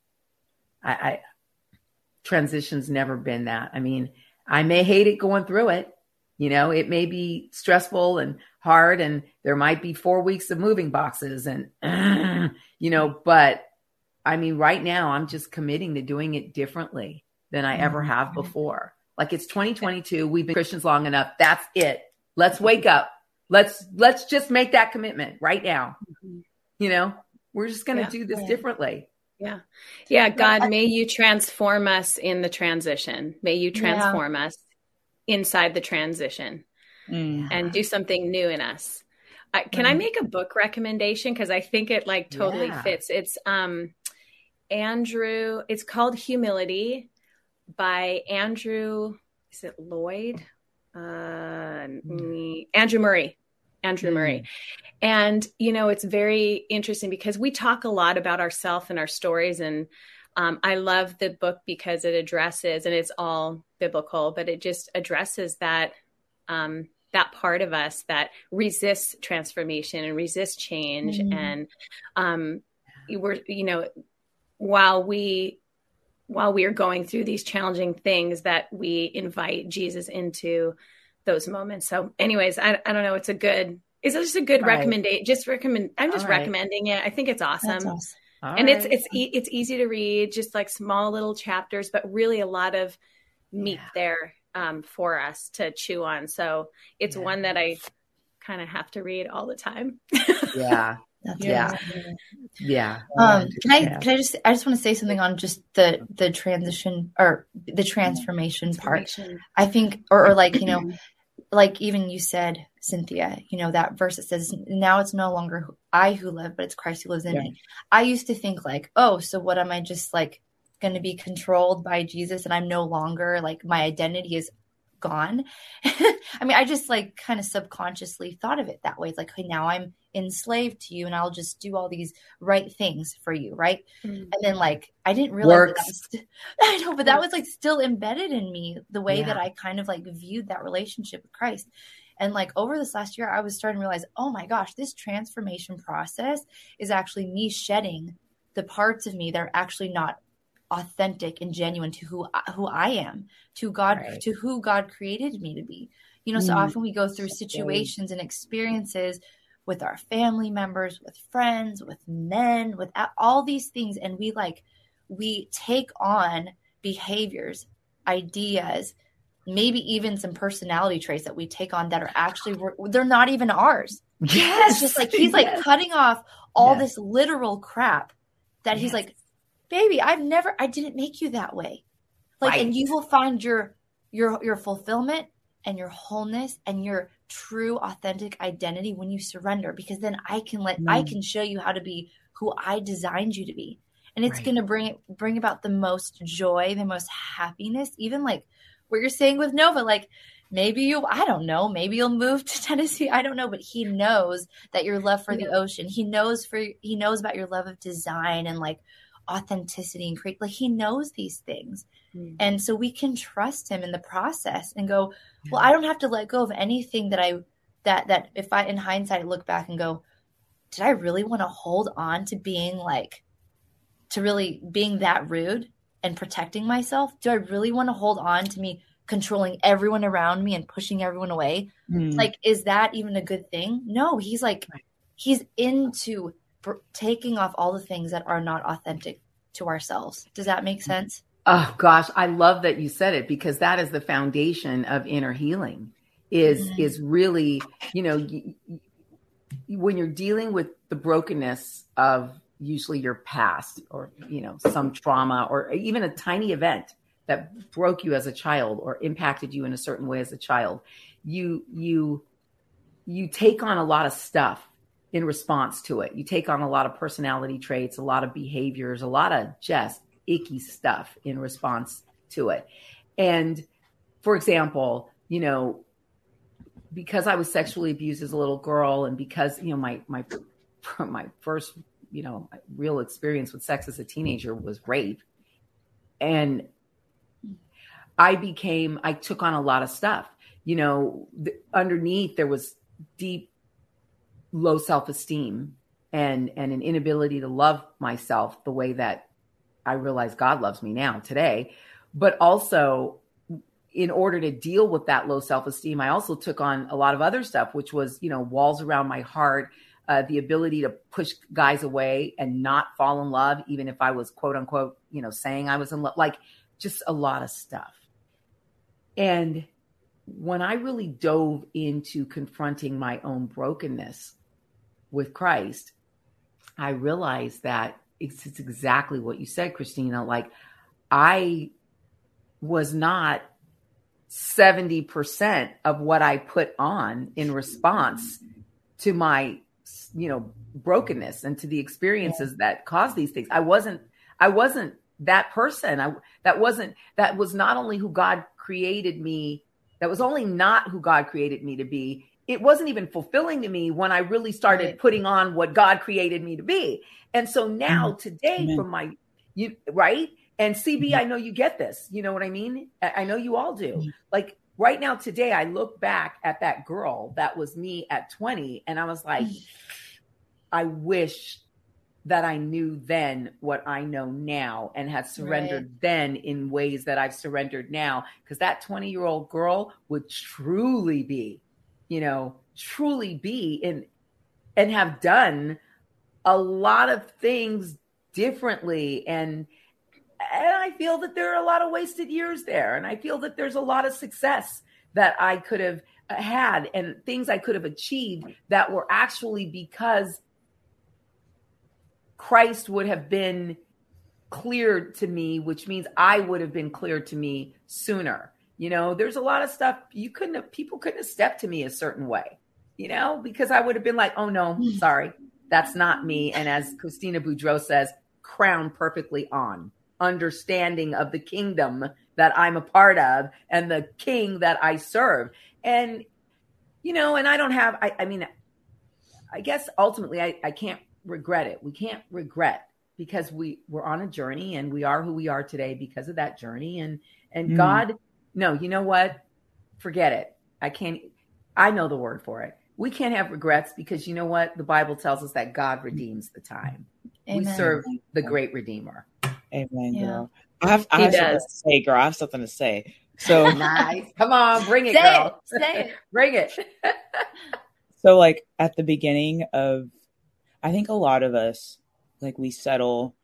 I, I transition's never been that. I mean, I may hate it going through it. You know, it may be stressful and hard, and there might be four weeks of moving boxes, and (clears throat) you know, but I mean, right now, I'm just committing to doing it differently than I ever have mm-hmm. before. Like it's 2022. We've been Christians long enough. That's it. Let's wake up. Let's let's just make that commitment right now. Mm-hmm. You know, we're just going to yeah. do this differently. Yeah. Yeah. God, may you transform us in the transition. May you transform yeah. us inside the transition mm. and do something new in us. Uh, can mm. I make a book recommendation? Because I think it like totally yeah. fits. It's um Andrew, it's called Humility by Andrew, is it Lloyd? Uh, mm. Andrew Murray. Andrew mm. Murray. And, you know, it's very interesting because we talk a lot about ourselves and our stories. And um, I love the book because it addresses, and it's all biblical, but it just addresses that. Um, that part of us that resists transformation and resists change mm. and um, we're you know while we while we are going through these challenging things that we invite jesus into those moments. So, anyways, I, I don't know. It's a good. Is it just a good recommendation? Just recommend. I'm just recommending it. I think it's awesome. awesome. and right. it's it's e- it's easy to read, just like small little chapters, but really a lot of meat yeah. there um, for us to chew on. So it's yeah. one that I kind of have to read all the time. (laughs) yeah. Yeah. Yeah. Um, can I can I just I just want to say something on just the the transition or the transformation, transformation. part. I think or, or like, you know, (clears throat) like even you said, Cynthia, you know, that verse that says, now it's no longer I who live, but it's Christ who lives in yeah. me. I used to think like, oh, so what am I just like going to be controlled by Jesus and I'm no longer like my identity is gone. (laughs) I mean, I just like kind of subconsciously thought of it that way. It's like, hey, now I'm enslaved to you and I'll just do all these right things for you, right? Mm-hmm. And then like I didn't realize that st- (laughs) I know, but that was like still embedded in me the way yeah. that I kind of like viewed that relationship with Christ. And like over this last year, I was starting to realize, oh my gosh, this transformation process is actually me shedding the parts of me that are actually not authentic and genuine to who who I am, to God, right. to who God created me to be. You know, so mm. often we go through situations and experiences with our family members, with friends, with men, with all these things, and we like we take on behaviors, ideas, maybe even some personality traits that we take on that are actually they're not even ours. (laughs) Yes, it's just like he's like yes. cutting off all yes. this literal crap that yes. he's like baby, I've never, I didn't make you that way. Like, right. and you will find your, your, your fulfillment and your wholeness and your true authentic identity when you surrender, because then I can let, mm. I can show you how to be who I designed you to be. And it's right. going to bring, bring about the most joy, the most happiness, even like what you're saying with Nova, like, maybe you i don't know maybe you'll move to (laughs) tennessee i don't know but he knows that your love for the ocean he knows for he knows about your love of design and like authenticity and create like he knows these things. Mm. and so we can trust him in the process and go well i don't have to let go of anything that i that that if i in hindsight look back and go did i really want to hold on to being like to really being that rude and protecting myself? Do i really want to hold on to me controlling everyone around me and pushing everyone away? Mm. like is that even a good thing? No he's like he's into taking off all the things that are not authentic to ourselves. Does that make sense? Oh gosh, I love that you said it because that is the foundation of inner healing. Is mm-hmm. is really, you know, when you're dealing with the brokenness of usually your past or you know some trauma or even a tiny event that broke you as a child or impacted you in a certain way as a child you you you take on a lot of stuff in response to it. You take on a lot of personality traits, a lot of behaviors, a lot of just icky stuff in response to it. And for example, you know, because I was sexually abused as a little girl and because, you know, my my (laughs) my first, you know, real experience with sex as a teenager was rape. And I became I took on a lot of stuff. You know, the, underneath there was deep low self-esteem and and an inability to love myself the way that I realize God loves me now today, but also in order to deal with that low self-esteem, I also took on a lot of other stuff, which was, you know, walls around my heart, uh, the ability to push guys away and not fall in love, even if I was quote unquote, you know, saying I was in love, like just a lot of stuff. And when I really dove into confronting my own brokenness with Christ, I realized that it's, it's exactly what you said, Christina. Like, I was not 70% of what I put on in response to my, you know, brokenness and to the experiences yeah. that caused these things. I wasn't, I wasn't that person. I, that wasn't, that was not only who God created me, that was only not who God created me to be it wasn't even fulfilling to me when I really started putting on what God created me to be. And so now mm-hmm. today Amen. from my you right? And CB, mm-hmm. I know you get this. You know what I mean? I know you all do. Mm-hmm. Like right now today I look back at that girl that was me at 20 and I was like. I wish that I knew then what I know now and had surrendered right. then in ways that I've surrendered now because that 20 year old girl would truly be you know, truly be in and have done a lot of things differently and and I feel that there are a lot of wasted years there and I feel that there's a lot of success that I could have uh, had and things I could have achieved that were actually because Christ would have been cleared to me, which means I would have been cleared to me sooner. You know, there's a lot of stuff you couldn't have, people couldn't have stepped to me a certain way, you know, because I would have been like, oh no, hmm. sorry, that's not me. And as Christina Boudreau says, crown perfectly on, understanding of the kingdom that I'm a part of and the king that I serve. And, you know, and I don't have, I, I mean, I guess ultimately I, I can't regret it. We can't regret because we we're on a journey and we are who we are today because of that journey and and mm. God no, you know what? Forget it. I can't, I know the word for it. We can't have regrets because you know what? The Bible tells us that God redeems the time. Amen. We serve the great Redeemer. Amen, yeah. girl. I have, I have something to say, girl. I have something to say. So (laughs) nice. Come on, bring it, say girl. It. Say it. (laughs) bring it. so, like at the beginning of, I think a lot of us, like we settle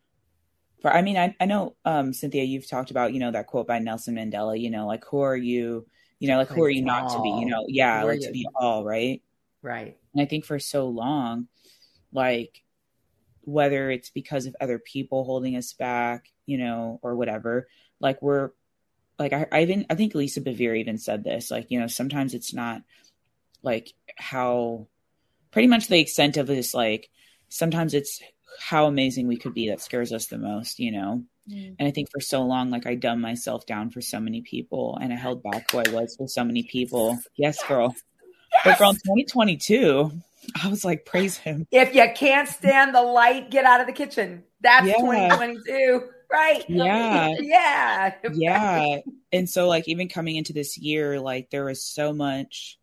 for i mean i, I know um, cynthia you've talked about you know that quote by nelson mandela you know like who are you you know like who are you not to be you know yeah like to be all right? Right. And i think for so long like whether it's because of other people holding us back you know or whatever like we're like I, I even i think lisa bevere even said this like you know sometimes it's not like how pretty much the extent of this like sometimes it's how amazing we could be that scares us the most, you know? Mm. And I think for so long, like I dumbed myself down for so many people and I held back who I was for so many people. Yes, girl. Yes. But girl, in 2022, I was like, praise him. If you can't stand the light, get out of the kitchen. That's yeah. 2022. Right. Yeah. (laughs) yeah. Yeah. (laughs) And so like even coming into this year, like there was so much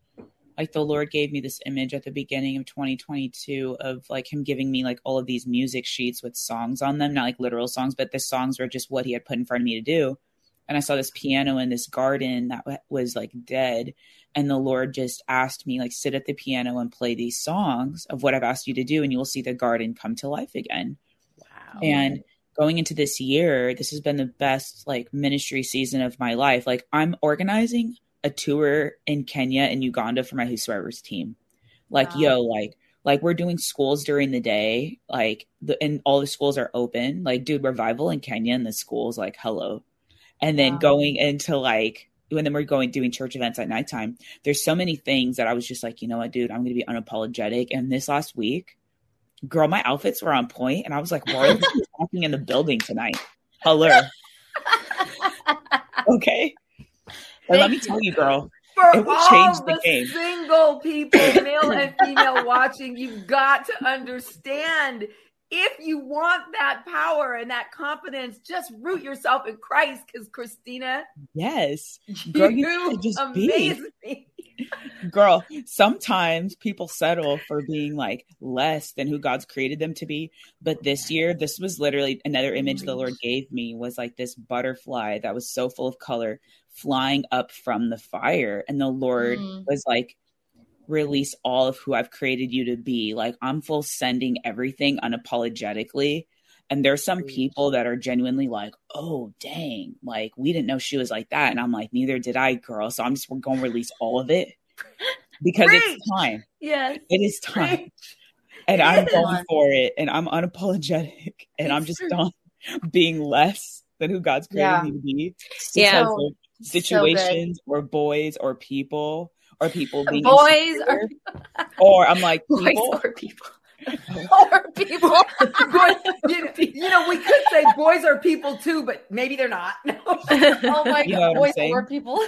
like the Lord gave me this image at the beginning of 2022 of like him giving me like all of these music sheets with songs on them, not like literal songs, but the songs were just what he had put in front of me to do. And I saw this piano in this garden that was like dead. And the Lord just asked me, like, sit at the piano and play these songs of what I've asked you to do, and you will see the garden come to life again. Wow. And going into this year, this has been the best like ministry season of my life. Like, I'm organizing a tour in Kenya and Uganda for my survivors team. Like, wow. yo, like, like we're doing schools during the day, like the and all the schools are open. Like, dude, revival in Kenya and the schools, like, hello. And then wow. going into like when then we're going doing church events at nighttime. There's so many things that I was just like, you know what, dude, I'm going to be unapologetic. And this last week, girl, my outfits were on point, and I was like, royalty is walking in the building tonight. Hello. (laughs) okay. But let me tell you, girl, For It will all change the the game. single people, male and female, (laughs) watching, you've got to understand if you want that power and that confidence, just root yourself in Christ. Because Christina, yes, (laughs) Girl, you you just be. me. girl. Sometimes people settle for being like less than who God's created them to be. But this year, this was literally another image the Lord gave me was like this butterfly that was so full of color flying up from the fire, and the Lord Mm. was like. Release all of who I've created you to be. Like, I'm full sending everything unapologetically. And there's some people that are genuinely like, oh, dang, like, we didn't know she was like that. And I'm like, neither did I, girl. So I'm just we're going to release all of it because Preach. it's time. Yes. It is time. Preach. And It I'm is. going for it. And I'm unapologetic. And I'm just done (laughs) being less than who God's created Yeah. me to be. Yeah. Because of situations or boys or people or people (laughs) being Boys are (laughs) or I'm like boys people. or people. or people. (laughs) Boy, you, know, you know, we could say boys are people too, but maybe they're not. Oh my You know god. Boys saying? or people.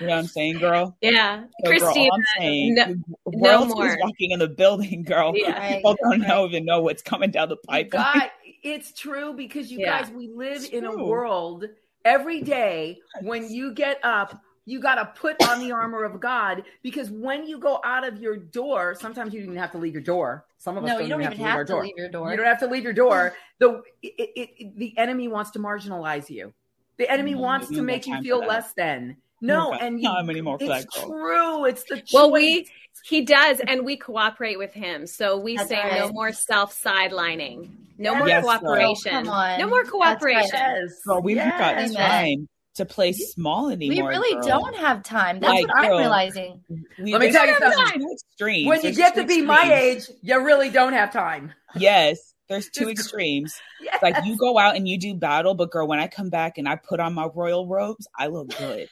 You know what I'm saying, girl? yeah, So, girl, all I'm uh, saying, no- royalty more. is walking in the building, girl. Yeah. Right, People don't right. know even know what's coming down the You pipeline. got- it's true because you Yeah. guys, we live It's in a world every day when you get up, you got to put on the armor of God because when you go out of your door, sometimes you don't even have to leave your door. Some of us No, don't, you don't even have have to to leave leave your door. You don't have to leave your door. The it, it, it- the enemy wants to marginalize you. The enemy Mhm. wants to make you feel less than. No, and you, time anymore for it's that, true. It's the Well, we he does, and we cooperate with him. So we That's say right. no more self sidelining, no more Yes, girl. cooperation, oh, Come on. no more cooperation. yes, Girl, we haven't got yes. Amen. time to play small anymore. We really girl. don't have time. That's Like, what I'm girl, realizing. We, Let me tell you two something. Extremes. When you There's get to be my age, you really don't have time. Yes, there's (laughs) two extremes. Yes. Like you go out and you do battle, but girl, when I come back and I put on my royal robes, I look good.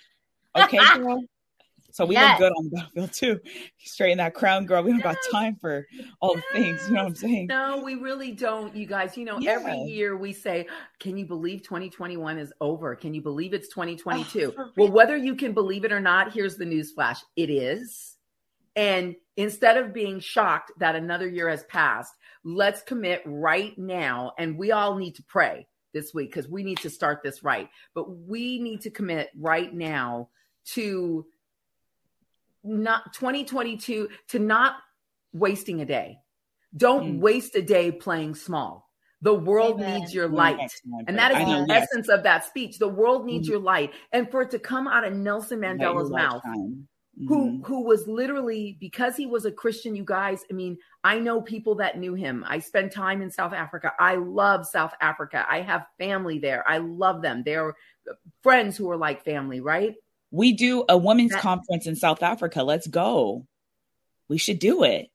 Okay, (laughs) girl. So we Yes. look good on the battlefield too. Straighten that crown, girl. We don't got time for all the things. You know what I'm saying? No, we really don't, you guys. You know, Yeah. every year we say, Can you believe 2021 is over? Can you believe it's 2022? Oh, well, whether you can believe it or not, here's the news flash it is. And instead of being shocked that another year has passed, let's commit right now. And we all need to pray this week because we need to start this right. But we need to commit right now to not 2022 to not wasting a day. Don't Mm. waste a day playing small. The world Amen. needs your We don't got light. And that is that it. is I know, the yes. essence of that speech. The world needs Mhm. your light. And for it to come out of Nelson Mandela's mouth, shine. who Mhm. who was literally because he was a Christian, you guys, I mean, I know people that knew him. I spend time in South Africa. I love South Africa. I have family there. I love them. They're friends who are like family, right? We do a women's That- conference in South Africa. Let's go. We should do it.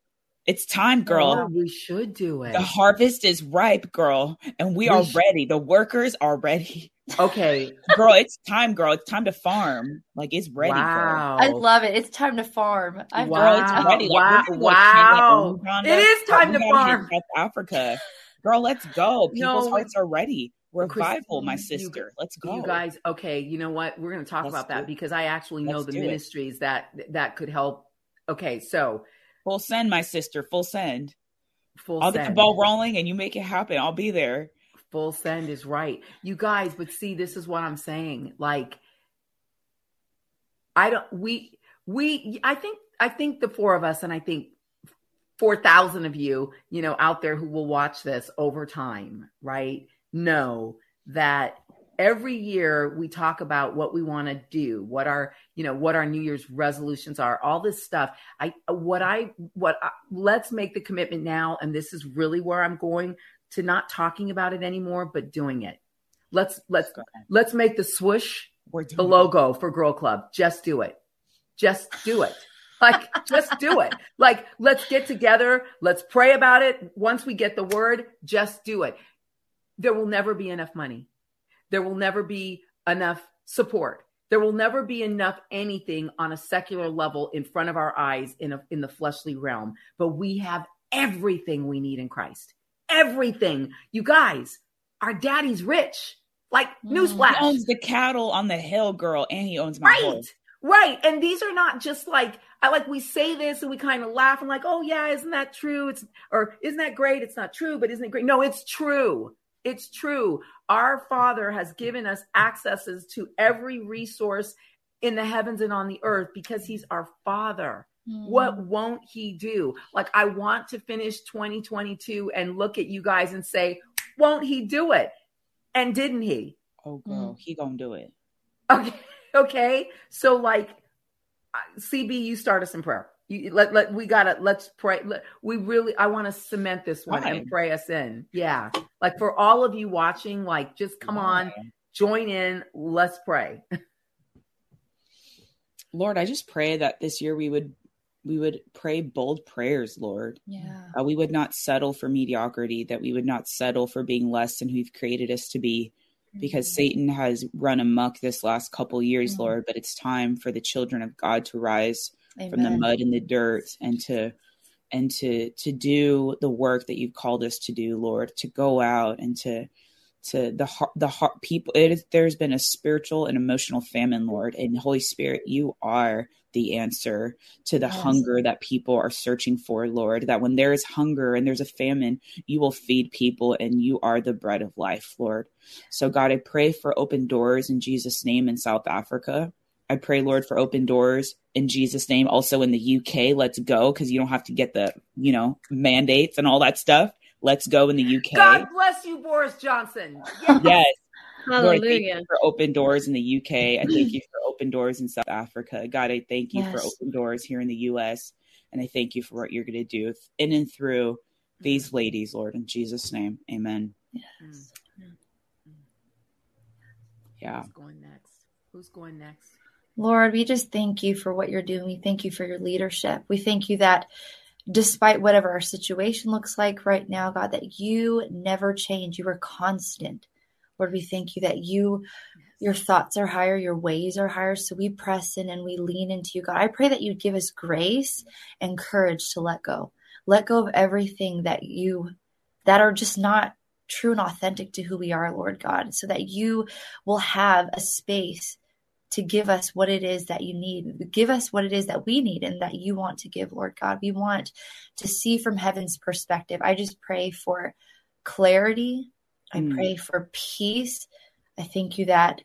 It's time, oh, girl. Oh, we should do it. The harvest is ripe, girl, and we, We are sh- ready. The workers are ready. (laughs) Okay. girl, it's time, girl. It's time to farm. Like it's ready, girl. wow. I love it. It's time to farm. I've Wow. Girl, it's ready. Like, Wow. like, Wow. and It is time to gotta farm. South Africa. Girl, let's go. (laughs) People's No. hearts are ready. Revival, my Christine, you- sister. let's go. You guys, okay, you know what? We're going to talk Let's about that it. because I actually know Let's the do it. ministries that that could help. Okay, so Full send, my sister. Full send. full I'll get the ball rolling and you make it happen. I'll be there. Full send is right. You guys, but see, this is what I'm saying. Like, I don't, we, we, I think, I think the four of us, and I think 4,000 of you, you know, out there who will watch this over time, right? Know that every year we talk about what we want to do, what our, you know, what our New Year's resolutions are, all this stuff. I, what I, what, I, let's make the commitment now. And this is really where I'm going to not talking about it anymore, but doing it. Let's, let's, let's make the swoosh the logo for Girl Club. Just do it. Just do it. Like, just do it. Like, let's get together. Let's pray about it. Once we get the word, just do it. There will never be enough money. There will never be enough support. There will never be enough anything on a secular level in front of our eyes in a, in the fleshly realm, but we have everything we need in Christ. Everything. You guys, our daddy's rich. Like mm. newsflash, He owns the cattle on the hill, girl, and he owns my Right. horse. Right. And these are not just like I like we say this and we kind of laugh and like, oh yeah, isn't that true? It's or isn't that great? It's not true, but isn't it great? No, it's true. It's true. Our Father has given us accesses to every resource in the heavens and on the earth because He's our Father. What won't He do? Like, I want to finish 2022 and look at you guys and say, won't He do it? And didn't He? Oh, girl, he gonna do it. Okay. (laughs) Okay. So like uh, CB, you start us in prayer. You, let, let we gotta let's pray. Let, we really I want to cement this one Why? and pray us in. Yeah. Like for all of you watching, like just come on, join in. Let's pray. Lord, I just pray that this year we would we would pray bold prayers, Lord. Yeah. Uh, we would not settle for mediocrity, that we would not settle for being less than who you've created us to be, because Satan has run amok this last couple years, Mhm. Lord. But it's time for the children of God to rise from the mud and the dirt and to and to to do the work that you've called us to do, Lord. To go out and to to the heart the heart people. It is, there's been a spiritual and emotional famine, Lord, and Holy Spirit, you are the answer to the Yes. hunger that people are searching for, Lord. That when there is hunger and there's a famine, you will feed people and you are the bread of life, Lord. So, God, I pray for open doors in Jesus' name in South Africa. I pray, Lord, for open doors in Jesus' name. Also in the UK, let's go because you don't have to get the, you know, mandates and all that stuff. Let's go in the UK. God bless you, Boris Johnson. Yes. (laughs) Yes. Lord, I thank Hallelujah. you for open doors in the UK. I thank you for open doors in South Africa. God, I thank you for open doors here in the US. And I thank you for what you're going to do in and through these mm. ladies, Lord, in Jesus' name. Amen. Yes. Mm. Mm. Yeah. Who's going next? Who's going next? Lord, we just thank you for what you're doing. We thank you for your leadership. We thank you that despite whatever our situation looks like right now, God, that you never change. You are constant. Lord, we thank you that you your thoughts are higher, your ways are higher. So we press in and we lean into you, God. I pray that you give us grace and courage to let go. Let go of everything that you that are just not true and authentic to who we are, Lord God, so that you will have a space to give us what it is that you need. Give us what it is that we need and that you want to give, Lord God. We want to see from heaven's perspective. I just pray for clarity. I Mm. pray for peace. I thank you that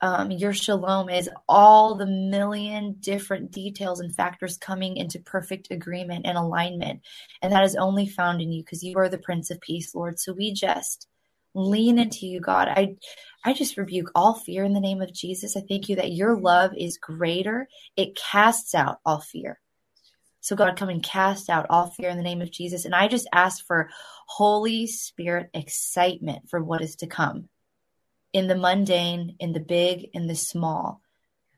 um, your shalom is all the million different details and factors coming into perfect agreement and alignment. And that is only found in you because you are the Prince of Peace, Lord. So we just lean into you, God. I I just rebuke all fear in the name of Jesus. I thank you that your love is greater. It casts out all fear. So God, come and cast out all fear in the name of Jesus. And I just ask for Holy Spirit excitement for what is to come in the mundane, in the big, in the small.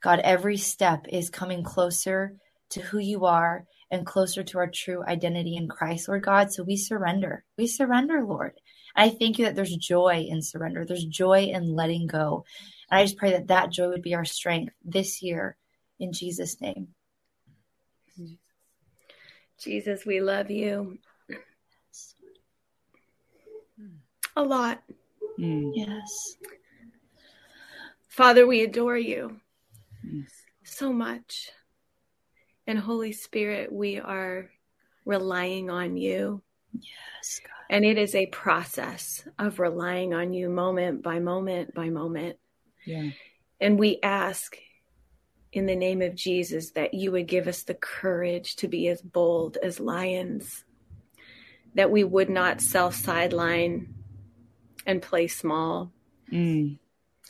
God, every step is coming closer to who you are and closer to our true identity in Christ, Lord God. So we surrender. We surrender, Lord. And I thank you that there's joy in surrender. There's joy in letting go. And I just pray that that joy would be our strength this year in Jesus' name. Jesus, we love you a lot. Mm. Yes. Father, we adore you Yes. so much. And Holy Spirit, we are relying on you. Yes, God. And it is a process of relying on you moment by moment by moment. Yeah. And we ask in the name of Jesus that you would give us the courage to be as bold as lions, that we would not self sideline and play small, Mm.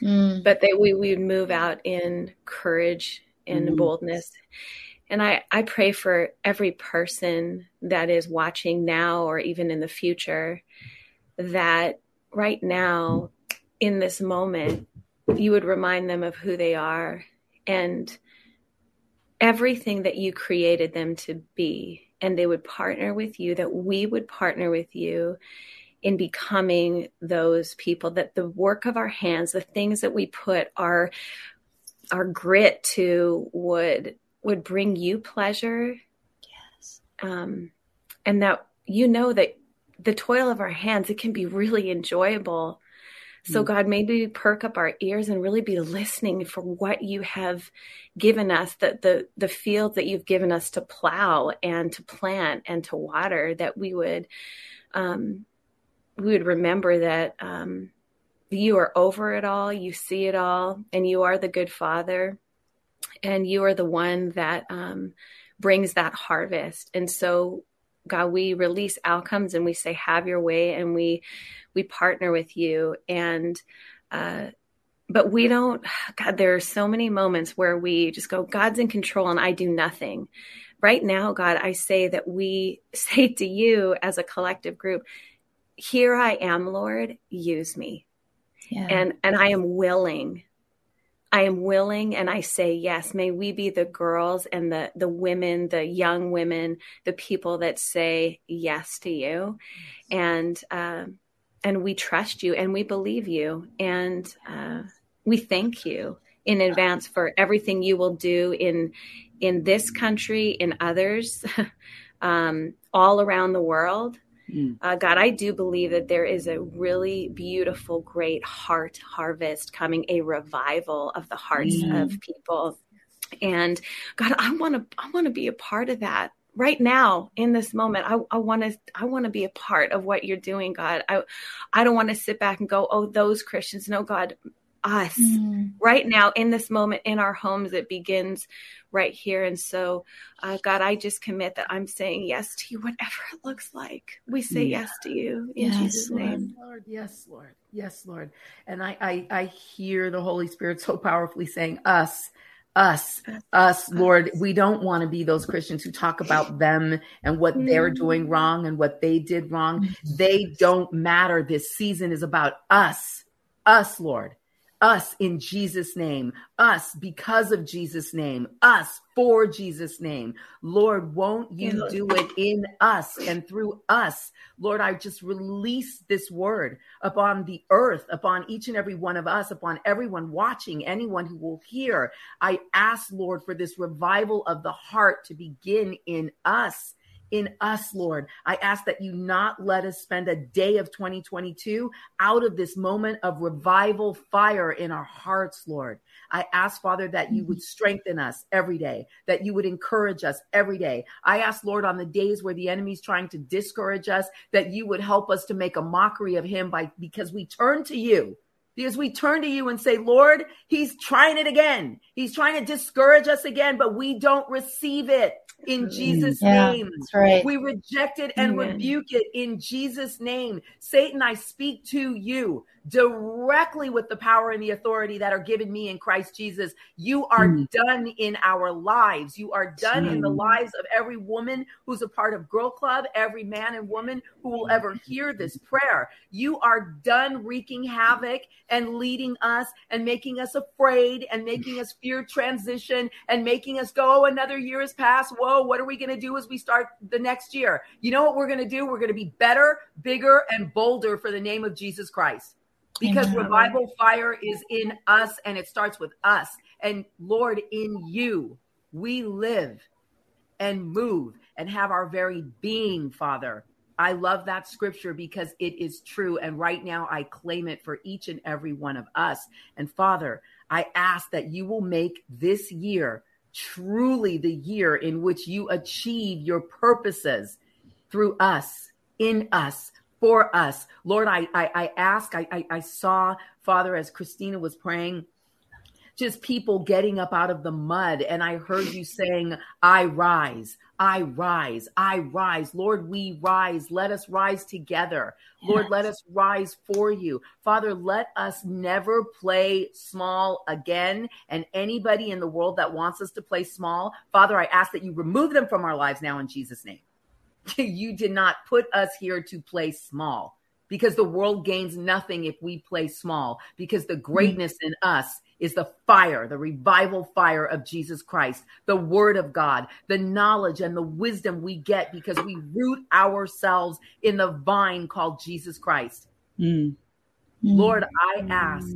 Mm. but that we, we would move out in courage and Mhm. boldness. And I, I pray for every person that is watching now or even in the future that right now, in this moment, you would remind them of who they are and everything that you created them to be. And they would partner with you, that we would partner with you in becoming those people, that the work of our hands, the things that we put our our grit to would would bring you pleasure. Yes. Um, and that you know that the toil of our hands it can be really enjoyable. So Mm. God, maybe perk up our ears and really be listening for what you have given us, the the the fields that you've given us to plow and to plant and to water, that we would um, we would remember that um, you are over it all, you see it all, and you are the good father, and you are the one that um, brings that harvest. And so, God, we release outcomes and we say, "Have your way," and we we partner with you. And uh, but we don't. God, there are so many moments where we just go, "God's in control," and I do nothing. Right now, God, I say that we (laughs) say to you as a collective group, "Here I am, Lord. Use me." Yeah. and and I am willing. I am willing and I say yes. May we be the girls and the the women, the young women, the people that say yes to you, and um, and we trust you and we believe you and uh, we thank you in advance for everything you will do in in this country, in others, (laughs) um, all around the world. Mm. Uh, God, I do believe that there is a really beautiful, great heart harvest coming, a revival of the hearts Mm. of people. And God, I want to, I want to be a part of that right now in this moment. I, I want to, I want to be a part of what you're doing, God. I, I don't want to sit back and go, oh, those Christians. No, God, us Mm. right now in this moment in our homes. It begins right here. And so, uh, God, I just commit that I'm saying yes to you, whatever it looks like. We say Mm. yes to you in Yes, Jesus' Lord. name. Lord, yes, Lord, yes, Lord. And I, I, I hear the Holy Spirit so powerfully saying, "Us, us, us, Lord." We don't want to be those Christians who talk about them and what they're Mm. doing wrong and what they did wrong. They don't matter. This season is about us, us, Lord. Us in Jesus' name, us because of Jesus' name, us for Jesus' name. Lord, won't you do it in us and through us? Lord, I just release this word upon the earth, upon each and every one of us, upon everyone watching, anyone who will hear. I ask, Lord, for this revival of the heart to begin in us. In us, Lord. I ask that you not let us spend a day of 2022 out of this moment of revival fire in our hearts, Lord. I ask, Father, that you would strengthen us every day, that you would encourage us every day. I ask, Lord, on the days where the enemy's trying to discourage us, that you would help us to make a mockery of him by because we turn to you. Because we turn to you and say, Lord, he's trying it again. He's trying to discourage us again, but we don't receive it in mm. Jesus' Yeah, name. that's right. We reject it and Amen. rebuke it in Jesus' name. Satan, I speak to you directly with the power and the authority that are given me in Christ Jesus. You are Mm. done in our lives. You are done in the Mm. lives of every woman who's a part of Girl Club, every man and woman who will ever hear this prayer. You are done wreaking havoc and leading us and making us afraid and making us fear transition and making us go, oh, another year has passed. Whoa, what are we going to do as we start the next year? You know what we're going to do? We're going to be better, bigger, and bolder for the name of Jesus Christ. Because Amen. revival fire is in us and it starts with us. And Lord, in you, we live and move and have our very being, Father. I love that scripture because it is true. And right now, I claim it for each and every one of us. And Father, I ask that you will make this year truly the year in which you achieve your purposes through us, in us, for us. Lord, I, I, I ask, I, I, I saw, Father, as Christina was praying, just people getting up out of the mud. And I heard you saying, I rise, I rise, I rise. Lord, we rise. Let us rise together. Lord, let us rise for you. Father, let us never play small again. And anybody in the world that wants us to play small, Father, I ask that you remove them from our lives now in Jesus' name. (laughs) you did not put us here to play small because the world gains nothing if we play small because the hmm. greatness in us is the fire, the revival fire of Jesus Christ, the word of God, the knowledge and the wisdom we get because we root ourselves in the vine called Jesus Christ. Mm. Lord, I ask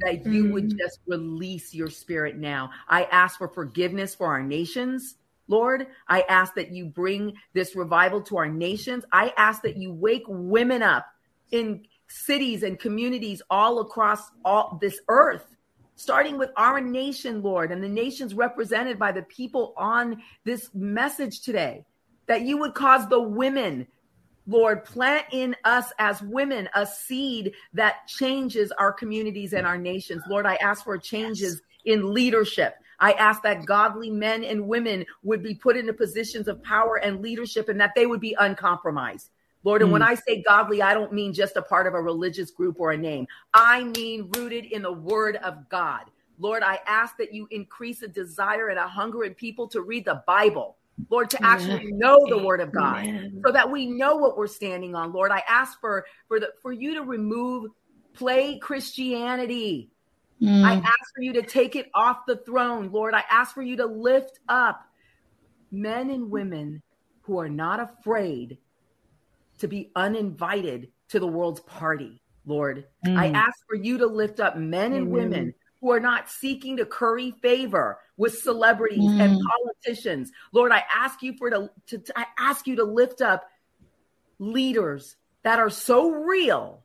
that you would hmm. just release your spirit now. I ask for forgiveness for our nations. Lord, I ask that you bring this revival to our nations. I ask that you wake women up in cities and communities all across all this earth starting with our nation, Lord, and the nations represented by the people on this message today, that you would cause the women, Lord, plant in us as women a seed that changes our communities and our nations. Lord, I ask for changes in leadership. I ask that godly men and women would be put into positions of power and leadership and that they would be uncompromised. Lord, and when hmm. I say godly, I don't mean just a part of a religious group or a name. I mean rooted in the word of God. Lord, I ask that you increase a desire and a hunger in people to read the Bible. Lord, to actually know the word of God Amen. so that we know what we're standing on. Lord, I ask for for the for you to remove play Christianity. Mm. I ask for you to take it off the throne, Lord. I ask for you to lift up men and women who are not afraid to be uninvited to the world's party, Lord. I Mm. ask for you to lift up men and Amen. women who are not seeking to curry favor with celebrities and Mm. politicians. Lord, I ask you for to, to I ask you to lift up leaders that are so real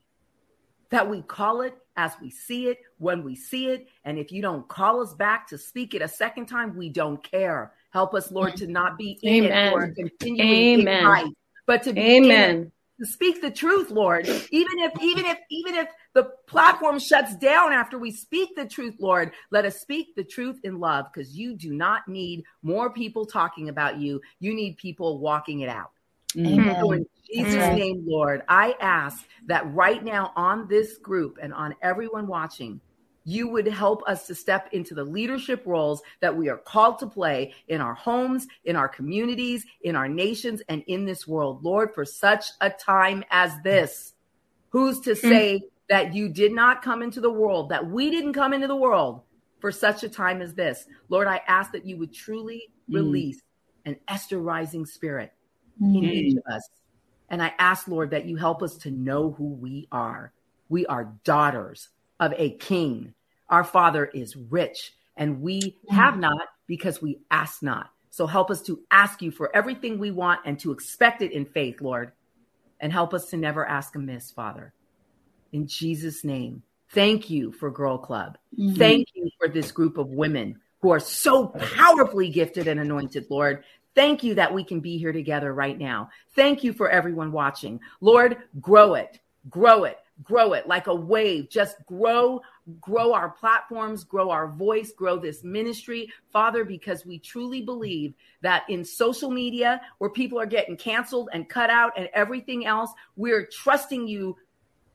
that we call it as we see it when we see it. And if you don't call us back to speak it a second time, we don't care. Help us, Lord, to not be in it or Amen. continuing Amen. right, but to be in it Amen. to speak the truth, Lord. Even if, even if, even if the platform shuts down after we speak the truth, Lord, let us speak the truth in love because you do not need more people talking about you. You need people walking it out. Mm. Amen. So in Jesus' right. name, Lord, I ask that right now on this group and on everyone watching, you would help us to step into the leadership roles that we are called to play in our homes, in our communities, in our nations, and in this world. Lord, for such a time as this, who's to say that you did not come into the world, that we didn't come into the world for such a time as this? Lord, I ask that you would truly Mm. release an Esther rising spirit Mm. in each of us. And I ask, Lord, that you help us to know who we are. We are daughters of a king. Our father is rich, and we have not because we ask not. So help us to ask you for everything we want and to expect it in faith, Lord. And help us to never ask amiss, Father. In Jesus' name, thank you for Girl Club. Mhm. Thank you for this group of women who are so powerfully gifted and anointed, Lord. Thank you that we can be here together right now. Thank you for everyone watching. Lord, grow it, grow it, grow it like a wave. Just grow, grow our platforms, grow our voice, grow this ministry, Father, because we truly believe that in social media where people are getting canceled and cut out and everything else, we're trusting you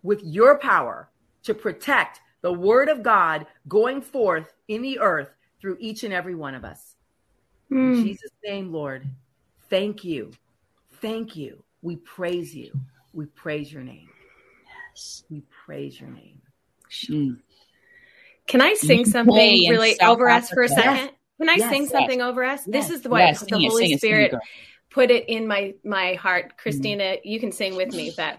with your power to protect the word of God going forth in the earth through each and every one of us. In Mm. Jesus' name, Lord, thank you. Thank you. We praise you. We praise your name. Yes. We praise your name. Mm. Can I sing something really South over us for a Africa. second? Can I Yes. sing Yes. something over us? This is what Yes, the sing Holy it, sing it, Spirit put it in my my heart. Christina, you can sing with me, (laughs) but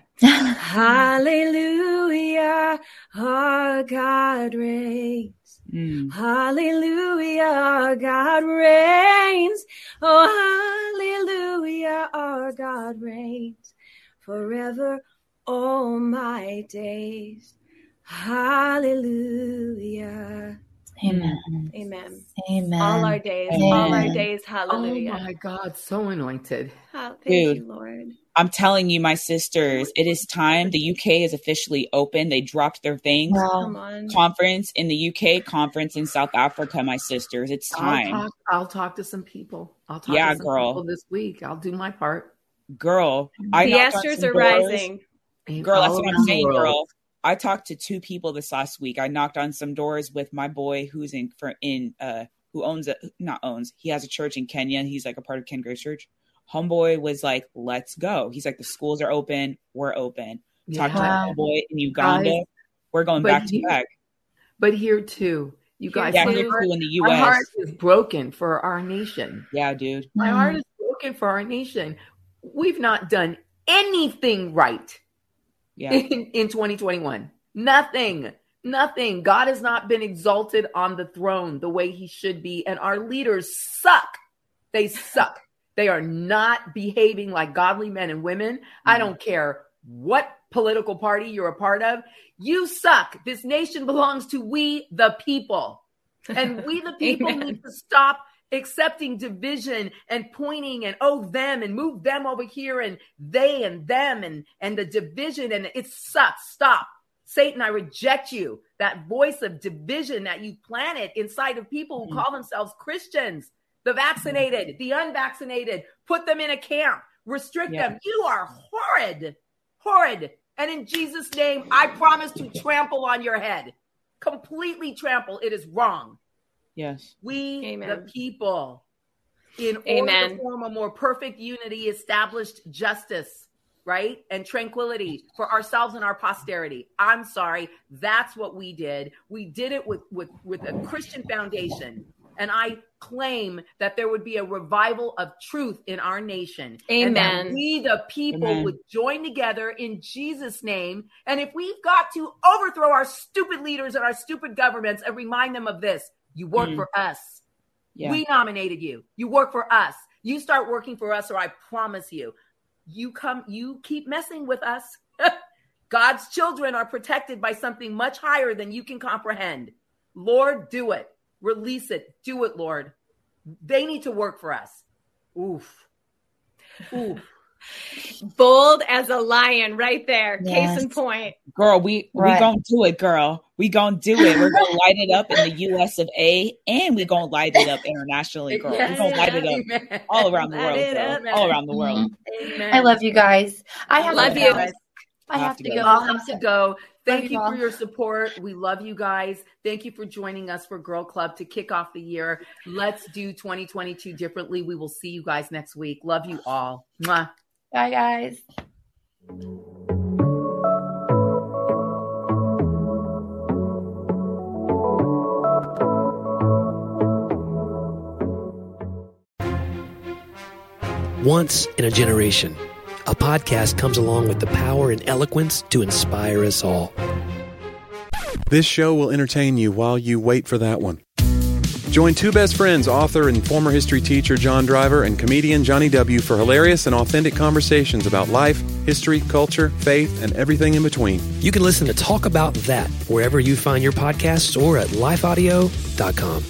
Hallelujah, our God reigns. Mm. Hallelujah, our God reigns. Oh, hallelujah, our God reigns forever all my days. Hallelujah. Amen. Amen. Amen. All our days, Amen. all our days, hallelujah. Oh my God, so anointed. Oh, thank Dude. you, Lord. I'm telling you, my sisters, it is time. The UK is officially open. They dropped their things. Come Wow. on. Conference in the UK, conference in South Africa, my sisters. It's I'll time. talk, I'll talk to some people. I'll talk Yeah, to some girl. people this week. I'll do my part. Girl, I The knocked on Esthers are doors. rising. Girl, that's what I'm saying, girl. I talked to two people this last week. I knocked on some doors with my boy who's in for in uh who owns a not owns. He has a church in Kenya. He's like a part of Ken Grace Church. Homeboy was like, "Let's go." He's like, "The schools are open. We're open." Talked to homeboy in Uganda. Guys, We're going but back to back. But here too, you guys, Yeah, here heart, too in the U.S. my U.S. heart is broken for our nation. Yeah, dude. My Mm. heart is broken for our nation. We've not done anything right Yeah, in, in 2021. Nothing. Nothing. God has not been exalted on the throne the way he should be. And our leaders suck. They suck. They are not behaving like godly men and women. Mm-hmm. I don't care what political party you're a part of. You suck. This nation belongs to we, the people. And we, the (laughs) people, need to stop accepting division and pointing and oh them and move them over here and they and them and and the division and it sucks stop satan i reject you that voice of division that you planted inside of people who mm. call themselves christians the vaccinated the unvaccinated put them in a camp restrict yeah. them you are horrid horrid and in jesus name i promise to trample on your head completely trample it is wrong Yes. We, Amen. the people, in Amen. order to form a more perfect unity, established justice, right? And tranquility for ourselves and our posterity. I'm sorry. That's what we did. We did it with, with, with a Christian foundation. And I claim that there would be a revival of truth in our nation. Amen. And that we, the people, Amen. would join together in Jesus' name. And if we've got to overthrow our stupid leaders and our stupid governments and remind them of this, you work mm. for us. Yeah. We nominated you. You work for us. You start working for us, or I promise you, you come, you keep messing with us. (laughs) God's children are protected by something much higher than you can comprehend. Lord, do it. Release it. Do it, Lord. They need to work for us. Oof. Oof. (laughs) Bold as a lion, right there. Yes. Case in point. Girl, we right. we gonna do it, girl. We gonna do it. We're gonna light it up in the U.S. of A, and we gonna light it up internationally, girl. Yes. We're gonna light it up Amen. all around the world, girl. All around the world. Amen. I love you guys. I have love you. Guys. I have, have to, go. go. I'll have to go. Thank you for your support. We love you guys. Thank you for joining us for Girl Club to kick off the year. Let's do 2022 differently. We will see you guys next week. Love you all. Mwah. Bye, guys. Once in a generation, a podcast comes along with the power and eloquence to inspire us all. This show will entertain you while you wait for that one. Join two best friends, author and former history teacher John Driver and comedian Johnny W., for hilarious and authentic conversations about life, history, culture, faith, and everything in between. You can listen to Talk About That wherever you find your podcasts or at lifeaudio.com.